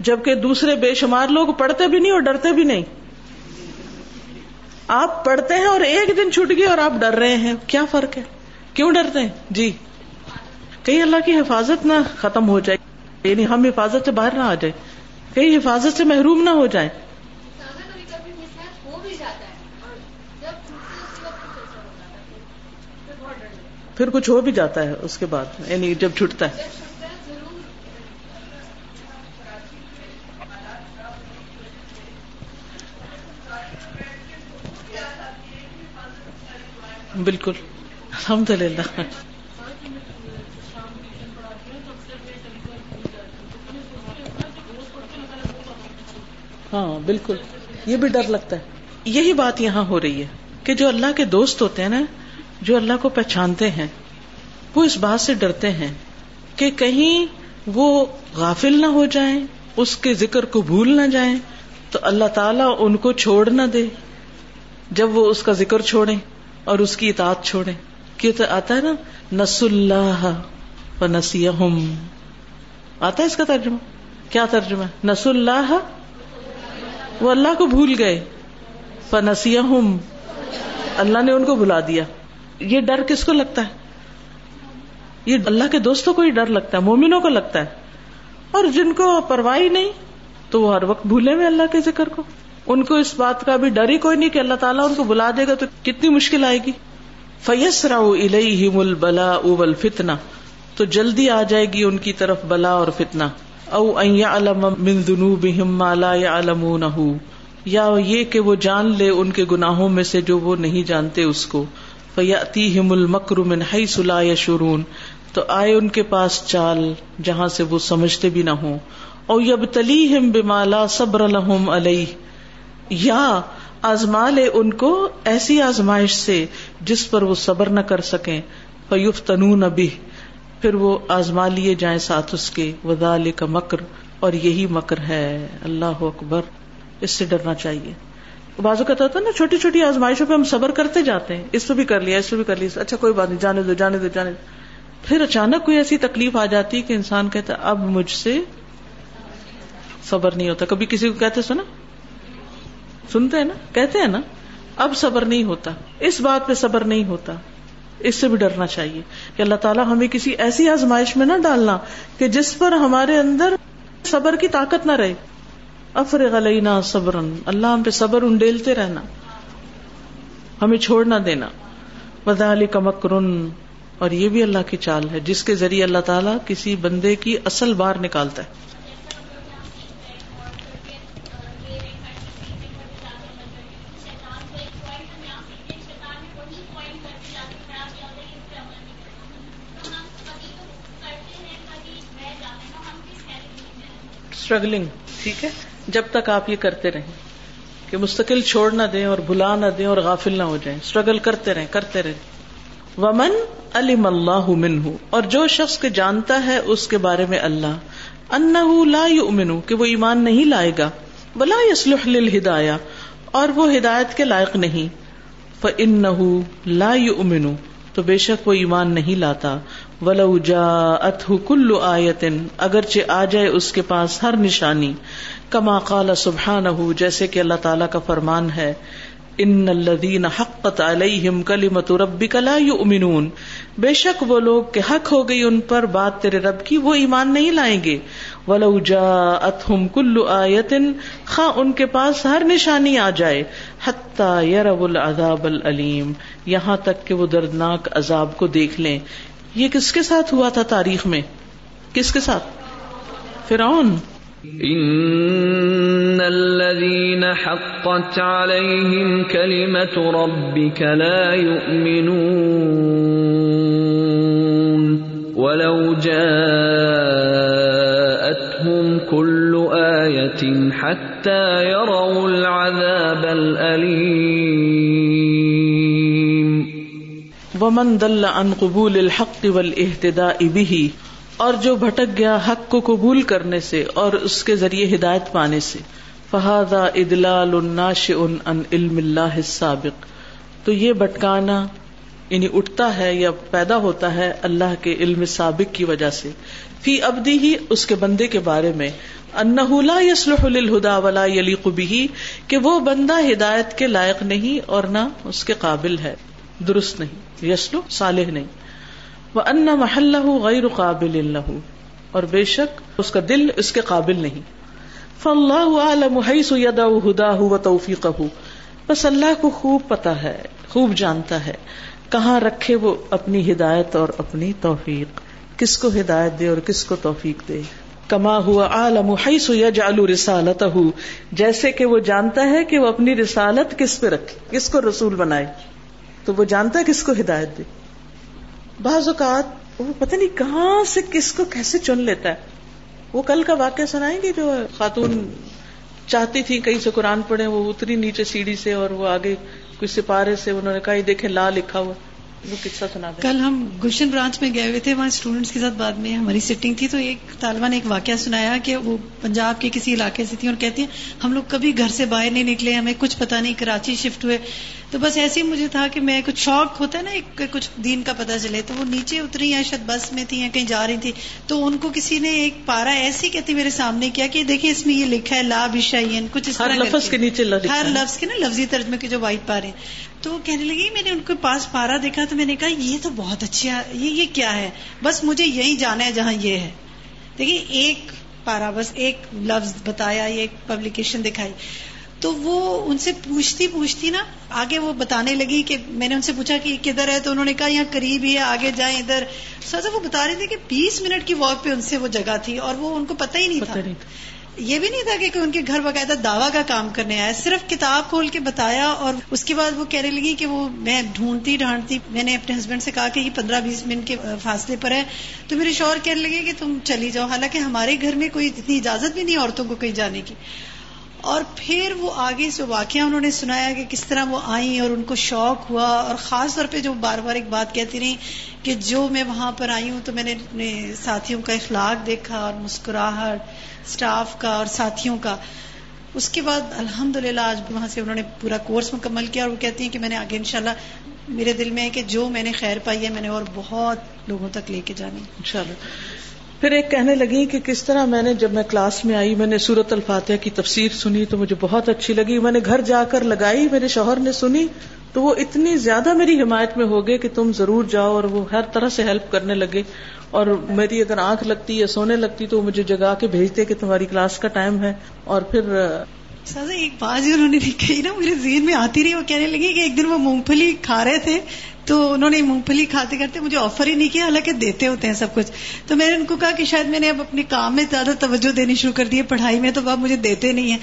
جبکہ دوسرے بے شمار لوگ پڑھتے بھی نہیں اور ڈرتے بھی نہیں۔ آپ پڑھتے ہیں اور ایک دن چھٹ گئی اور آپ ڈر رہے ہیں۔ کیا فرق ہے؟ کیوں ڈرتے ہیں؟ جی۔ کہیں اللہ کی حفاظت نہ ختم ہو جائے یعنی ہم حفاظت سے باہر نہ آ جائے کہیں حفاظت سے محروم نہ ہو جائے پھر کچھ ہو بھی جاتا ہے اس کے بعد یعنی جب چھٹتا ہے۔ بالکل۔ الحمد للہ۔ ہاں بالکل۔ یہ بھی ڈر لگتا ہے۔ یہی بات یہاں ہو رہی ہے کہ جو اللہ کے دوست ہوتے ہیں نا، جو اللہ کو پہچانتے ہیں، وہ اس بات سے ڈرتے ہیں کہ کہیں وہ غافل نہ ہو جائیں، اس کے ذکر کو بھول نہ جائیں، تو اللہ تعالیٰ ان کو چھوڑ نہ دے۔ جب وہ اس کا ذکر چھوڑے اور اس کی اطاعت چھوڑے کہ تو آتا ہے نا نس اللہ و نسی آتا ہے اس کا ترجمہ؟ کیا ترجمہ نس اللہ وہ اللہ کو بھول گئے۔ فنسی اللہ نے ان کو بلا دیا۔ یہ ڈر کس کو لگتا ہے؟ یہ اللہ کے دوستوں کو ہی ڈر لگتا ہے، مومنوں کو لگتا ہے۔ اور جن کو پرواہی نہیں، تو وہ ہر وقت بھولے میں اللہ کے ذکر کو۔ ان کو اس بات کا بھی ڈر ہی کوئی نہیں کہ اللہ تعالیٰ ان کو بلا دے گا تو کتنی مشکل آئے گی۔ فیس راؤ مل بلا تو جلدی آ جائے گی ان کی طرف بلا اور فتنا او علم من ذنوبهم ما لا یا یہ کہ وہ جان لے ان کے گناہوں میں سے جو وہ نہیں جانتے اس کو۔ فیاتیہم المکر من حیث لا یشعرون تو آئے ان کے پاس چال جہاں سے وہ سمجھتے بھی نہ ہوں۔ او یبتلیہم بما لا صبر لهم علیہ یا آزما لے ان کو ایسی آزمائش سے جس پر وہ صبر نہ کر سکیں۔ فیفتنون به۔ پھر وہ آزما لیے جائیں ساتھ اس کے۔ ودال کا مکر اور یہی مکر ہے۔ اللہ اکبر۔ اس سے ڈرنا چاہیے۔ بازو کا ہوتا ہے نا، چھوٹی چھوٹی آزمائشوں پہ ہم صبر کرتے جاتے ہیں۔ اس پہ بھی کر لیا، اس پہ بھی کر لیا۔ اچھا کوئی بات نہیں، جانے دو جانے دو جانے دو۔ پھر اچانک کوئی ایسی تکلیف آ جاتی کہ انسان کہتا اب مجھ سے صبر نہیں ہوتا۔ کبھی کسی کو کہتے سنا سنتے ہیں نا؟ کہتے ہیں نا، اب صبر نہیں ہوتا، اس بات پہ صبر نہیں ہوتا۔ اس سے بھی ڈرنا چاہیے کہ اللہ تعالیٰ ہمیں کسی ایسی آزمائش میں نہ ڈالنا کہ جس پر ہمارے اندر صبر کی طاقت نہ رہے۔ افرغ علینا صبر اللہ ہم پہ صبر انڈیلتے رہنا۔ ہمیں چھوڑ نہ دینا۔ وزا علی کا مکرن، اور یہ بھی اللہ کی چال ہے، جس کے ذریعے اللہ تعالیٰ کسی بندے کی اصل بار نکالتا ہے۔ اسٹرگلنگ ٹھیک ہے جب تک آپ یہ کرتے رہیں کہ مستقل چھوڑ نہ دیں اور بلا نہ دیں اور غافل نہ ہو جائیں اسٹرگل کرتے رہیں کرتے رہیں ومن علم اللہ من اور جو شخص کے جانتا ہے اس کے بارے میں اللہ ان لا یؤمن کہ وہ ایمان نہیں لائے گا بلا یسلح للہدایا اور وہ ہدایت کے لائق نہیں فإنه لا یؤمن تو بے شک وہ ایمان نہیں لاتا ولو جاءته كل آیتن اگرچہ آ جائے اس کے پاس ہر نشانی، کما قال سبحانہ جیسے کہ اللہ تعالیٰ کا فرمان ہے ان الذین حقت علیہم کلمت ربک لا یؤمنون بے شک وہ لوگ کہ حق ہو گئی ان پر، بات تیرے رب کی وہ ایمان نہیں لائیں گے۔ ولو جاءتهم كل آیتن خواہ ان کے پاس ہر نشانی آ جائے۔ حتی یروا العذاب العلیم یہاں تک کہ وہ دردناک عذاب کو دیکھ لیں۔ یہ کس کے ساتھ ہوا تھا تاریخ میں کس کے ساتھ فرعون ان الذين حقت عليهم كلمة ربك لا يؤمنون ولو جاءتهم كل آية حتى يروا العذاب الأليم ومن دل عن قبول الحق والاهتداء به، اور جو بھٹک گیا حق کو قبول کرنے سے اور اس کے ذریعے ہدایت پانے سے فہذا ادلال الناشئ عن علم اللہ السابق۔ تو یہ بٹکانا یعنی اٹھتا ہے یا پیدا ہوتا ہے اللہ کے علم سابق کی وجہ سے۔ فی ابدی ہی اس کے بندے کے بارے میں انہ لا يصلح للہدا ولا یلیق به کہ وہ بندہ ہدایت کے لائق نہیں اور نہ اس کے قابل ہے، درست نہیں۔ یسلو، صالح نہیں۔ وہ ان محلہ غیر قابل اللہ اور بے شک اس کا دل اس کے قابل نہیں۔ فاللہ عالم حیث یدع ہداہ و توفیقہ بس اللہ کو خوب پتا ہے، خوب جانتا ہے کہاں رکھے وہ اپنی ہدایت اور اپنی توفیق۔ کس کو ہدایت دے اور کس کو توفیق دے۔ کما ہوا عالم حیث یجعل رسالتہ جیسے کہ وہ جانتا ہے کہ وہ اپنی رسالت کس پہ رکھے، کس کو رسول بنائے۔ تو وہ جانتا ہے کس کو ہدایت دے۔ بعض اوقات وہ پتہ نہیں کہاں سے کس کو کیسے چن لیتا ہے۔ وہ کل کا واقعہ سنائیں گے جو خاتون چاہتی تھی کہیں سے قرآن پڑھے وہ اتری نیچے سیڑھی سے اور وہ آگے کچھ سپارے سے، انہوں نے کہا دیکھیں، لا لکھا ہوا۔ وہ قصہ سنا دیں کل ہم گلشن برانچ میں گئے ہوئے تھے وہاں اسٹوڈینٹس کے ساتھ بعد میں ہماری سٹنگ تھی تو ایک طالبہ نے ایک واقعہ سنایا کہ وہ پنجاب کے کسی علاقے سے تھی اور کہتی ہیں ہم لوگ کبھی گھر سے باہر نہیں نکلے ہمیں کچھ پتا نہیں کراچی شفٹ ہوئے۔ تو بس ایسے ہی مجھے تھا کہ میں کچھ شوق ہوتا ہے نا ایک کچھ دین کا پتا چلے۔ تو وہ نیچے اتری یا شاید بس میں تھی یا کہیں جا رہی تھی تو ان کو کسی نے ایک پارا ایسی کہتی میرے سامنے کیا کہ دیکھیں اس میں یہ لکھا ہے لا بشائین کچھ اس ہر لفظ کے۔ نیچے ہر۔ لفظ کے نا لفظی ترجمے کے جو وائٹ پارے۔ ہیں تو وہ کہنے لگی میں نے ان کے پاس پارا دیکھا تو میں نے کہا، یہ تو بہت اچھا یہ یہ کیا ہے؟ بس مجھے یہی جانا ہے جہاں یہ ہے. دیکھیے، ایک پارا، بس ایک لفظ بتایا، یہ ایک پبلیکیشن دکھائی۔ تو وہ ان سے پوچھتی پوچھتی نا، آگے وہ بتانے لگی کہ میں نے ان سے پوچھا کہ کدھر ہے؟ تو انہوں نے کہا، یہاں قریب ہی ہے، آگے جائیں ادھر۔ سر وہ بتا رہے تھے کہ بیس منٹ کی واک پہ ان سے وہ جگہ تھی اور وہ ان کو پتہ ہی نہیں پتہ تھا۔ نہیں یہ بھی نہیں تھا کہ ان کے گھر باقاعدہ دعوی کا کام کرنے آیا، صرف کتاب کھول کے بتایا اور اس کے بعد وہ کہنے لگی کہ وہ میں ڈھونڈتی ڈھانڈتی، میں نے اپنے ہسبینڈ سے کہا کہ یہ پندرہ بیس منٹ کے فاصلے پر ہے۔ تو میرے شوہر کہنے لگے کہ تم چلی جاؤ، حالانکہ ہمارے گھر میں کوئی اتنی اجازت بھی نہیں عورتوں کو کہیں جانے کی۔ اور پھر وہ آگے جو واقعہ انہوں نے سنایا کہ کس طرح وہ آئیں اور ان کو شوق ہوا اور خاص طور پہ جو بار بار ایک بات کہتی رہی کہ جو میں وہاں پر آئی ہوں تو میں نے اپنے ساتھیوں کا اخلاق دیکھا اور مسکراہٹ اسٹاف کا اور ساتھیوں کا۔ اس کے بعد الحمد للہ آج وہاں سے انہوں نے پورا کورس مکمل کیا اور وہ کہتی ہیں کہ میں نے آگے انشاءاللہ میرے دل میں ہے کہ جو میں نے خیر پائی ہے میں نے اور بہت لوگوں تک لے کے جانی انشاءاللہ۔ پھر ایک کہنے لگی کہ کس طرح میں نے جب میں کلاس میں آئی، میں نے سورت الفاتحہ کی تفسیر سنی تو مجھے بہت اچھی لگی۔ میں نے گھر جا کر لگائی، میرے شوہر نے سنی تو وہ اتنی زیادہ میری حمایت میں ہو گئے کہ تم ضرور جاؤ اور وہ ہر طرح سے ہیلپ کرنے لگے اور میری اگر آنکھ لگتی یا سونے لگتی تو وہ مجھے جگا کے بھیجتے کہ تمہاری کلاس کا ٹائم ہے۔ اور پھر اچھا سازا ایک بات جو انہوں نے کہی نا، میرے ذہن میں آتی رہی، وہ کہنے لگی کہ ایک دن وہ مونگ پھلی کھا رہے تھے، تو انہوں نے مونگ پھلی کھاتے کرتے مجھے آفر ہی نہیں کیا، حالانکہ دیتے ہوتے ہیں سب کچھ۔ تو میں نے ان کو کہا کہ شاید میں نے اب اپنے کام میں زیادہ توجہ دینی شروع کر دی ہے، پڑھائی میں تو اب مجھے دیتے نہیں ہیں۔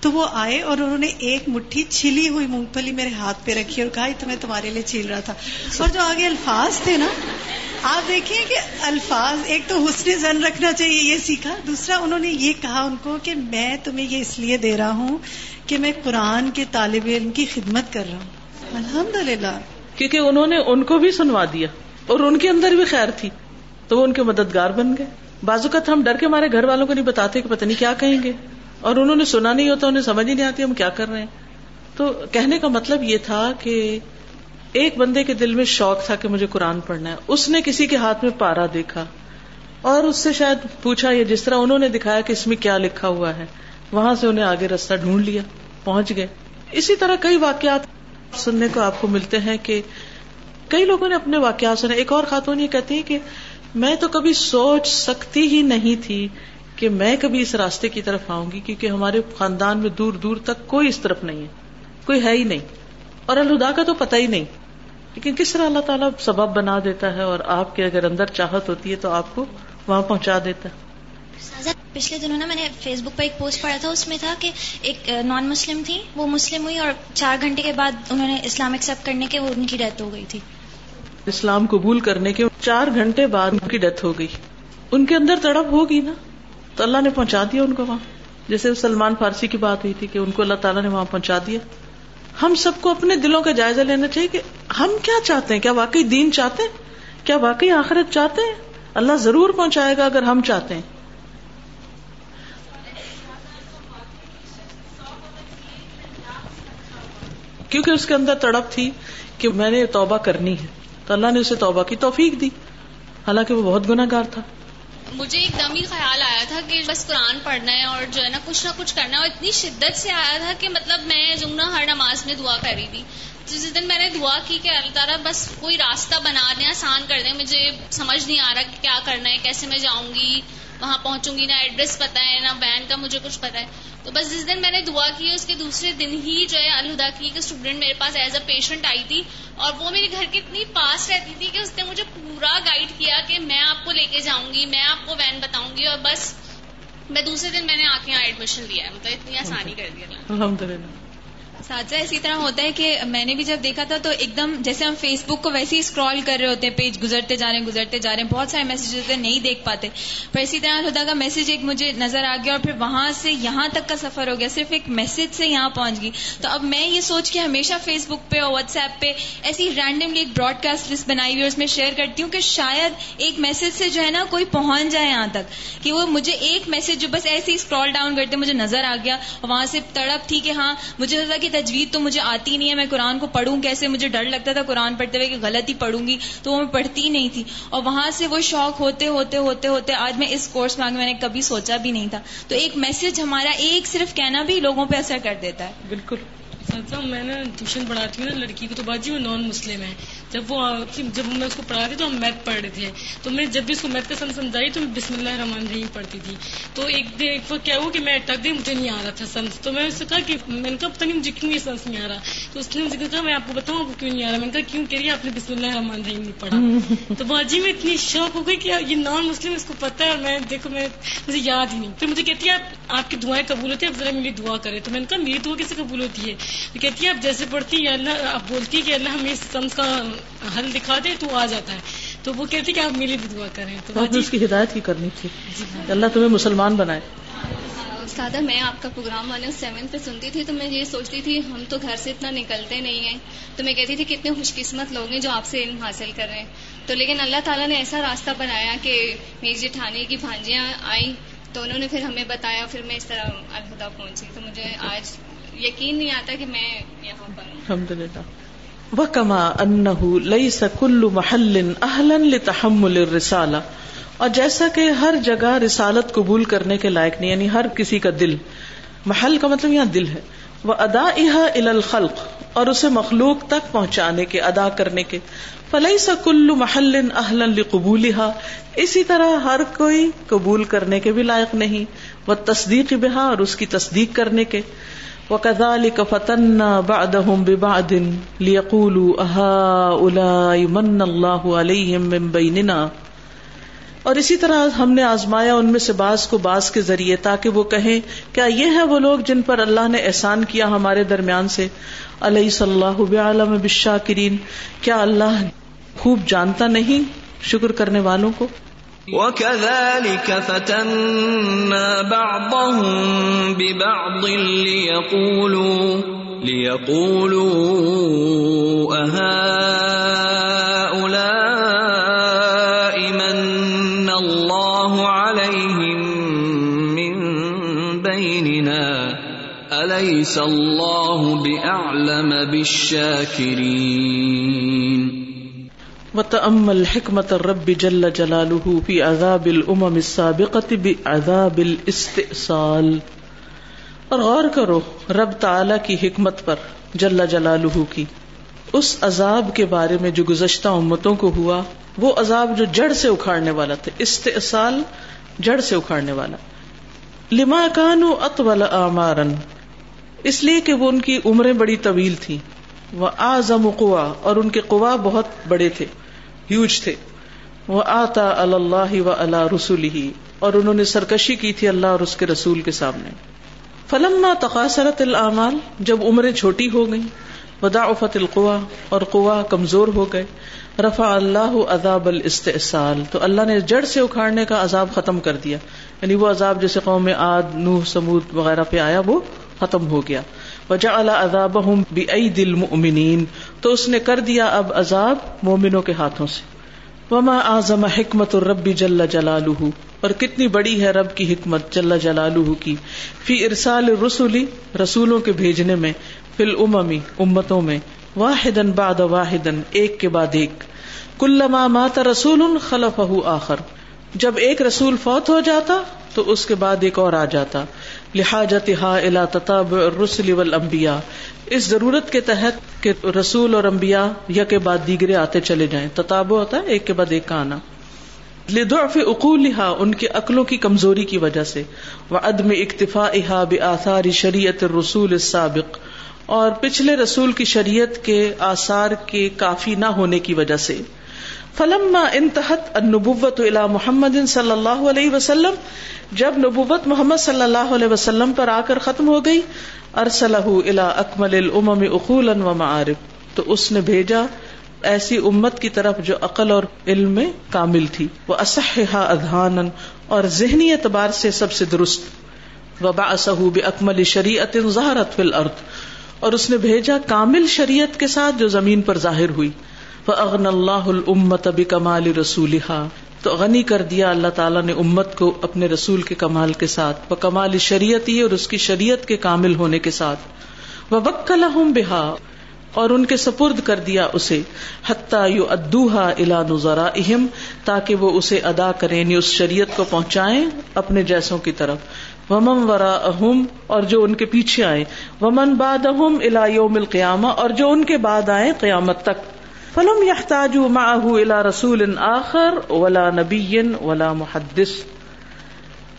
تو وہ آئے اور انہوں نے ایک مٹھی چھلی ہوئی مونگ پھلی میرے ہاتھ پہ رکھی اور کہا تو میں تمہارے لیے چھیل رہا تھا۔ اور جو آگے الفاظ تھے نا آپ دیکھیں کہ الفاظ، ایک تو حسن زن رکھنا چاہیے یہ سیکھا، دوسرا انہوں نے یہ کہا ان کو کہ میں تمہیں یہ اس لیے دے رہا ہوں کہ میں قرآن کے طالب علم کی خدمت کر رہا ہوں۔ الحمد للہ کیونکہ انہوں نے ان کو بھی سنوا دیا اور ان کے اندر بھی خیر تھی۔ تو وہ ان کے مددگار بن گئے۔ بازو کا ہم ڈر کے ہمارے گھر والوں کو نہیں بتاتے کہ پتہ نہیں کیا کہیں گے۔ اور انہوں نے سنا نہیں ہوتا، انہیں سمجھ ہی نہیں آتی ہم کیا کر رہے ہیں۔ تو کہنے کا مطلب یہ تھا کہ ایک بندے کے دل میں شوق تھا کہ مجھے قرآن پڑھنا ہے۔ اس نے کسی کے ہاتھ میں پارا دیکھا اور اس سے شاید پوچھا یا جس طرح انہوں نے دکھایا کہ اس میں کیا لکھا ہوا ہے۔ وہاں سے انہیں آگے رستہ ڈھونڈ لیا، پہنچ گئے۔ اسی طرح کئی واقعات سننے کو آپ کو ملتے ہیں کہ کئی لوگوں نے اپنے واقعات سنے۔ ایک اور خاتون یہ کہتی ہے کہ میں تو کبھی سوچ سکتی ہی نہیں تھی کہ میں کبھی اس راستے کی طرف آؤں گی، کیونکہ ہمارے خاندان میں دور دور تک کوئی اس طرف نہیں ہے، کوئی ہے ہی نہیں۔ اور الہدا کا تو پتہ ہی نہیں۔ لیکن کس طرح اللہ تعالیٰ سبب بنا دیتا ہے اور آپ کے اگر اندر چاہت ہوتی ہے تو آپ کو وہاں پہنچا دیتا ہے۔ پچھلے دنوں نا میں نے فیس بک پر ایک پوسٹ پڑھا تھا اس میں تھا کہ ایک نان مسلم تھی وہ مسلم ہوئی اور چار گھنٹے کے بعد انہوں نے اسلام ایکسپٹ کرنے کے وہ ان کی ڈیتھ ہو گئی تھی۔ اسلام قبول کرنے کے چار گھنٹے بعد ان کی ڈیتھ ہو گئی۔ ان کے اندر تڑپ ہوگی نا؟ تو اللہ نے پہنچا دیا ان کو وہاں۔ جیسے سلمان فارسی کی بات ہوئی تھی کہ ان کو اللہ تعالیٰ نے وہاں پہنچا دیا۔ ہم سب کو اپنے دلوں کا جائزہ لینا چاہیے کہ ہم کیا چاہتے ہیں؟ کیا واقعی دین چاہتے ہیں؟ کیا واقعی آخرت چاہتے ہیں؟ اللہ ضرور پہنچائے گا اگر ہم چاہتے ہیں۔ کیونکہ اس کے اندر تڑپ تھی کہ میں نے توبہ کرنی ہے۔ تو اللہ نے اسے توبہ کی توفیق دی۔ حالانکہ وہ بہت گناہ گار تھا۔ مجھے ایک دم ہی خیال آیا تھا کہ بس قرآن پڑھنا ہے اور جو ہے نا کچھ نہ کچھ کرنا ہے اور اتنی شدت سے آیا تھا کہ مطلب میں جو نا ہر نماز میں دعا کر رہی تھی۔ جس دن میں نے دعا کی کہ اللہ تعالیٰ بس کوئی راستہ بنا دیں، آسان کر دیں، مجھے سمجھ نہیں آ رہا کہ کیا کرنا ہے، کیسے میں جاؤں گی، وہاں پہنچوں گی، نہ ایڈریس پتا ہے، نہ وین کا مجھے کچھ پتا ہے۔ تو بس جس دن میں نے دعا کی، اس کے دوسرے دن ہی جو ہے الہدا کی کہ اسٹوڈینٹ میرے پاس ایز اے پیشنٹ آئی تھی اور وہ میرے گھر کے اتنی پاس رہتی تھی کہ اس نے مجھے پورا گائیڈ کیا کہ میں آپ کو لے کے جاؤں گی، میں آپ کو وین بتاؤں گی اور بس میں دوسرے دن میں نے آ کے یہاں ایڈمیشن لیا ہے۔ مطلب اتنی آسانی کر دی الحمد للہ ساتھ اسی طرح ہوتا ہے کہ میں نے بھی جب دیکھا تھا تو ایک دم جیسے ہم فیس بک کو ویسے ہی اسکرال کر رہے ہوتے ہیں پیج گزرتے جا رہے ہیں، گزرتے جا رہے ہیں. بہت سارے میسج ہوتے ہیں، نہیں دیکھ پاتے. پر اسی طرح خدا کا میسج ایک مجھے نظر آ گیا اور پھر وہاں سے یہاں تک کا سفر ہو گیا، صرف ایک میسج سے یہاں پہنچ گئی. تو اب میں یہ سوچ کے ہمیشہ فیس بک پہ اور واٹس ایپ پہ ایسی رینڈملی ایک براڈ کاسٹ لسٹ بنائی ہوئی اس میں شیئر کرتی ہوں کہ شاید ایک میسج سے جو ہے نا کوئی پہنچ جائے یہاں تک. کہ وہ مجھے ایک میسج جو بس ایسے ہی اسکرال ڈاؤن کرتے، مجھے نظر آ گیا اور وہاں سے تڑپ تھی کہ ہاں مجھے لگا کہ تجوید تو مجھے آتی نہیں ہے، میں قرآن کو پڑھوں کیسے؟ مجھے ڈر لگتا تھا قرآن پڑھتے ہوئے کہ غلط ہی پڑھوں گی، تو وہ میں پڑھتی نہیں تھی۔ اور وہاں سے وہ شوق ہوتے ہوتے ہوتے ہوتے آج میں اس کورس میں آگے میں نے کبھی سوچا بھی نہیں تھا۔ تو ایک میسج ہمارا ایک صرف کہنا بھی لوگوں پہ اثر کر دیتا ہے۔ بالکل۔ میں نا ٹیوشن پڑھاتی ہوں نا لڑکی کو تو باجی وہ نان مسلم ہے۔ جب وہ جب میں اس کو پڑھا رہی تو ہم میتھ پڑھ رہے تھے۔ تو میں جب بھی اس کو میتھ کا سم سمجھائی تو میں بسم اللہ الرحمن الرحیم پڑھتی تھی۔ تو ایک دن وہ کیا ہوا کہ میں ٹک دی مجھے نہیں آ رہا تھا سمجھ۔ تو میں اس سے کہا کہ میں نے کہا پتہ نہیں مجھے کیوں یہ سمجھ نہیں آ رہا۔ تو اس نے مجھے کہا میں آپ کو بتاؤں آپ کو کیوں نہیں آ رہا؟ میں نے کہا کیوں کہہ رہی آپ نے بسم اللہ الرحمن الرحیم نہیں پڑھا۔ تو باجی میں اتنی شوق ہو گئی کہ یہ نان مسلم اس کو پتہ ہے اور میں دیکھو میں مجھے یاد ہی نہیں۔ پھر مجھے کہتی ہے آپ کی دعائیں قبول ہوتی اب ذرا میری دعا کرے تو میں نے کہا میری دعا کیسے قبول ہوتی ہے؟ تو کہتی ہے آپ جیسے پڑھتی ہے اللہ آپ بولتی ہے کہ اللہ ہمیں اس سمس کا حل دکھا دے تو آ جاتا ہے۔ تو وہ کہتی کہ آپ میری بھی دعا کریں۔ تو اس کی ہدایت کی کرنی تھی۔ اللہ تمہیں مسلمان بنائے۔ استاد میں آپ کا پروگرام والے سیونتھ پہ سنتی تھی تو میں یہ سوچتی تھی ہم تو گھر سے اتنا نکلتے نہیں ہیں۔ تو میں کہتی تھی کتنے خوش قسمت لوگ ہیں جو آپ سے علم حاصل کر رہے ہیں۔ تو لیکن اللہ تعالیٰ نے ایسا راستہ بنایا کہ میری جٹھانی کی بھانجیاں آئیں تو انہوں نے پھر ہمیں بتایا پھر میں اس طرح الہدا پہنچی۔ تو مجھے آج یقین نہیں آتا کہ میں یہاں پر الحمد للہ وکما ان لئی سکل محل اہلن تحمل رسالہ اور جیسا کہ ہر جگہ رسالت قبول کرنے کے لائق نہیں یعنی ہر کسی کا دل، محل کا مطلب یہاں دل ہے۔ وہ ادا الخلق، اور اسے مخلوق تک پہنچانے کے، ادا کرنے کے۔ فلئی سا کلو محل اہل قبول اسی طرح ہر کوئی قبول کرنے کے بھی لائق نہیں۔ وہ تصدیق بہا اور اس کی تصدیق کرنے کے۔ وَكَذَلِكَ فَتَنَّا بَعْدَهُمْ بِبَعْدٍ لِيَقُولُوا أَهَا مَنَّ اللَّهُ عَلَيْهِمْ مِنْ بَيْنِنَا۔ اور اسی طرح ہم نے آزمایا ان میں سے بعض کو بعض کے ذریعے تاکہ وہ کہیں، کیا یہ ہے وہ لوگ جن پر اللہ نے احسان کیا ہمارے درمیان سے؟ علیہ صلی اللہ بعالم بالشاکرین کیا اللہ خوب جانتا نہیں شکر کرنے والوں کو؟ وكذلك فتنا بعضهم ببعض ليقولوا ليقولوا أهؤلاء من الله عليهم من بيننا؟ أليس الله بأعلم بالشاكرين؟ وتأمل حکمت الرب جل جلالہ فی عذاب الامم السابقت بعذاب الاستئصال اور غور کرو، رب تعالی کی حکمت پر جل جلالہ کی۔ اس عذاب کے بارے میں جو گزشتہ امتوں کو ہوا، وہ عذاب جو جڑ سے اکھاڑنے والا تھا، استئصال جڑ سے اکھاڑنے والا۔ لما کانو اطول اعمارا اس لیے کہ وہ ان کی عمریں بڑی طویل تھی وہ آزم قوا اور ان کے قوا بہت بڑے تھے ہیوج تھے۔ وہ آتا اللہ و اللہ رسول ہی اور انہوں نے سرکشی کی تھی اللہ اور اس کے رسول کے سامنے۔ فلما تقاصرت العمال جب عمریں چھوٹی ہو گئی وداعفت القوا اور قوا کمزور ہو گئے، رفع اللہ عذاب الاستئصال، تو اللہ نے جڑ سے اکھاڑنے کا عذاب ختم کر دیا۔ یعنی وہ عذاب جیسے قوم آد، نوح، سمود وغیرہ پہ آیا، وہ ختم ہو گیا۔ وجا اللہ عذاب دل المؤمنین تو اس نے کر دیا اب عذاب مومنوں کے ہاتھوں سے۔ وما اعظم حکمت الرب جل جلالہ اور کتنی بڑی ہے رب کی حکمت جل جلالہ کی۔ فی ارسال رسولی رسولوں کے بھیجنے میں، فی الاممی امتوں میں۔ واحد بعد واحد ایک کے بعد ایک۔ کلما مات رسول خلف آخر۔ جب ایک رسول فوت ہو جاتا، تو اس کے بعد ایک اور آ جاتا۔ لہٰذا ہا الا تتاب رسول والانبیاء۔ اس ضرورت کے تحت کہ رسول اور انبیاء یا کے بعد دیگرے آتے چلے جائیں۔ تتابو ہوتا ہے، ایک کے بعد ایک کا آنا۔ لضعف اقولها ان کے عقلوں کی کمزوری کی وجہ سے۔ وعدم اکتفائها بآثار شریعت الرسول السابق۔ اور پچھلے رسول کی شریعت کے آثار کے کافی نہ ہونے کی وجہ سے۔ فلما انتہت النبوت الى محمد صلی اللہ علیہ وسلم، جب نبوت محمد صلی اللہ علیہ وسلم پر آ کر ختم ہو گئی ارسلہ الى اکمل الامم اقولا و معارف تو اس نے بھیجا ایسی امت کی طرف جو عقل اور علم میں کامل تھی۔ وہ اصحا اذہانا اور ذہنی اعتبار سے سب سے درست۔ وبا وبعثہ باکمل شریعت ظہرت فی الارض اور اس نے بھیجا کامل شریعت کے ساتھ جو زمین پر ظاہر ہوئی۔ اغن اللہ المت اب کمال رسول تو غنی کر دیا اللہ تعالیٰ نے امت کو اپنے رسول کے کمال کے ساتھ وہ کمال شریعت ہی اور اس کی شریعت کے کامل ہونے کے ساتھ۔ وہ بکل بہا اور ان کے سپرد کر دیا اسے۔ حتیٰ یو ادوہا الا نظرا اہم تاکہ وہ اسے ادا کریں یعنی اس شریعت کو پہنچائیں اپنے جیسوں کی طرف۔ ومن ورا اہم اور جو ان کے پیچھے آئے ومن باد اہم الا یوم القیامہ اور جو ان کے بعد آئے قیامت تک۔ فلم یحتاج معه الا رسول آخر ولا نبی ولا محدث۔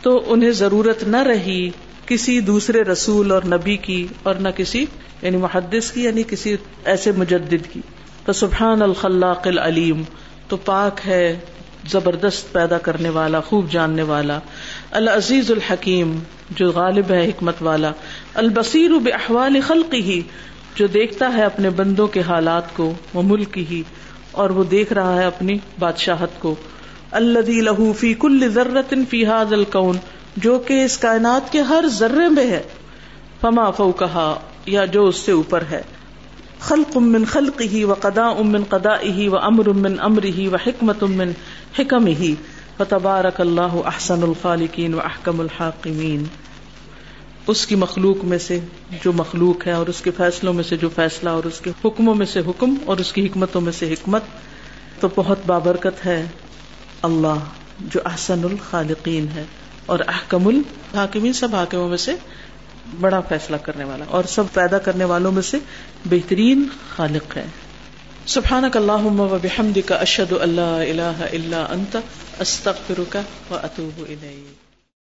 تو انہیں ضرورت نہ رہی کسی دوسرے رسول اور نبی کی اور نہ کسی یعنی محدث کی یعنی کسی ایسے مجدد کی۔ تو سبحان الخلاق العلیم، تو پاک ہے، زبردست پیدا کرنے والا، خوب جاننے والا۔ العزیز الحکیم، جو غالب ہے، حکمت والا۔ البصیر باحوال خلقی ہی جو دیکھتا ہے اپنے بندوں کے حالات کو، وہ ملک ہی، اور وہ دیکھ رہا ہے اپنی بادشاہت کو۔ الذي له في كل ذره في هذا الكون جو کہ اس کائنات کے ہر ذرے میں ہے۔ فما فوقها یا جو اس سے اوپر ہے۔ خلق من خلقه وقضاء من قضائه وامر من امره وحکمت من حکمه فتبارک اللہ احسن الخالقین و احکم الحاکمین۔ اس کی مخلوق میں سے جو مخلوق ہے اور اس کے فیصلوں میں سے جو فیصلہ اور اس کے حکموں میں سے حکم اور اس کی حکمتوں میں سے حکمت، تو بہت بابرکت ہے اللہ جو احسن الخالقین ہے اور احکم الحاکمین، سب حاکموں میں سے بڑا فیصلہ کرنے والا اور سب پیدا کرنے والوں میں سے بہترین خالق ہے۔ سبحانک اللہم و بحمدک، اشہد اللہ الہ الا انت، استغفرک و اتوب الیک۔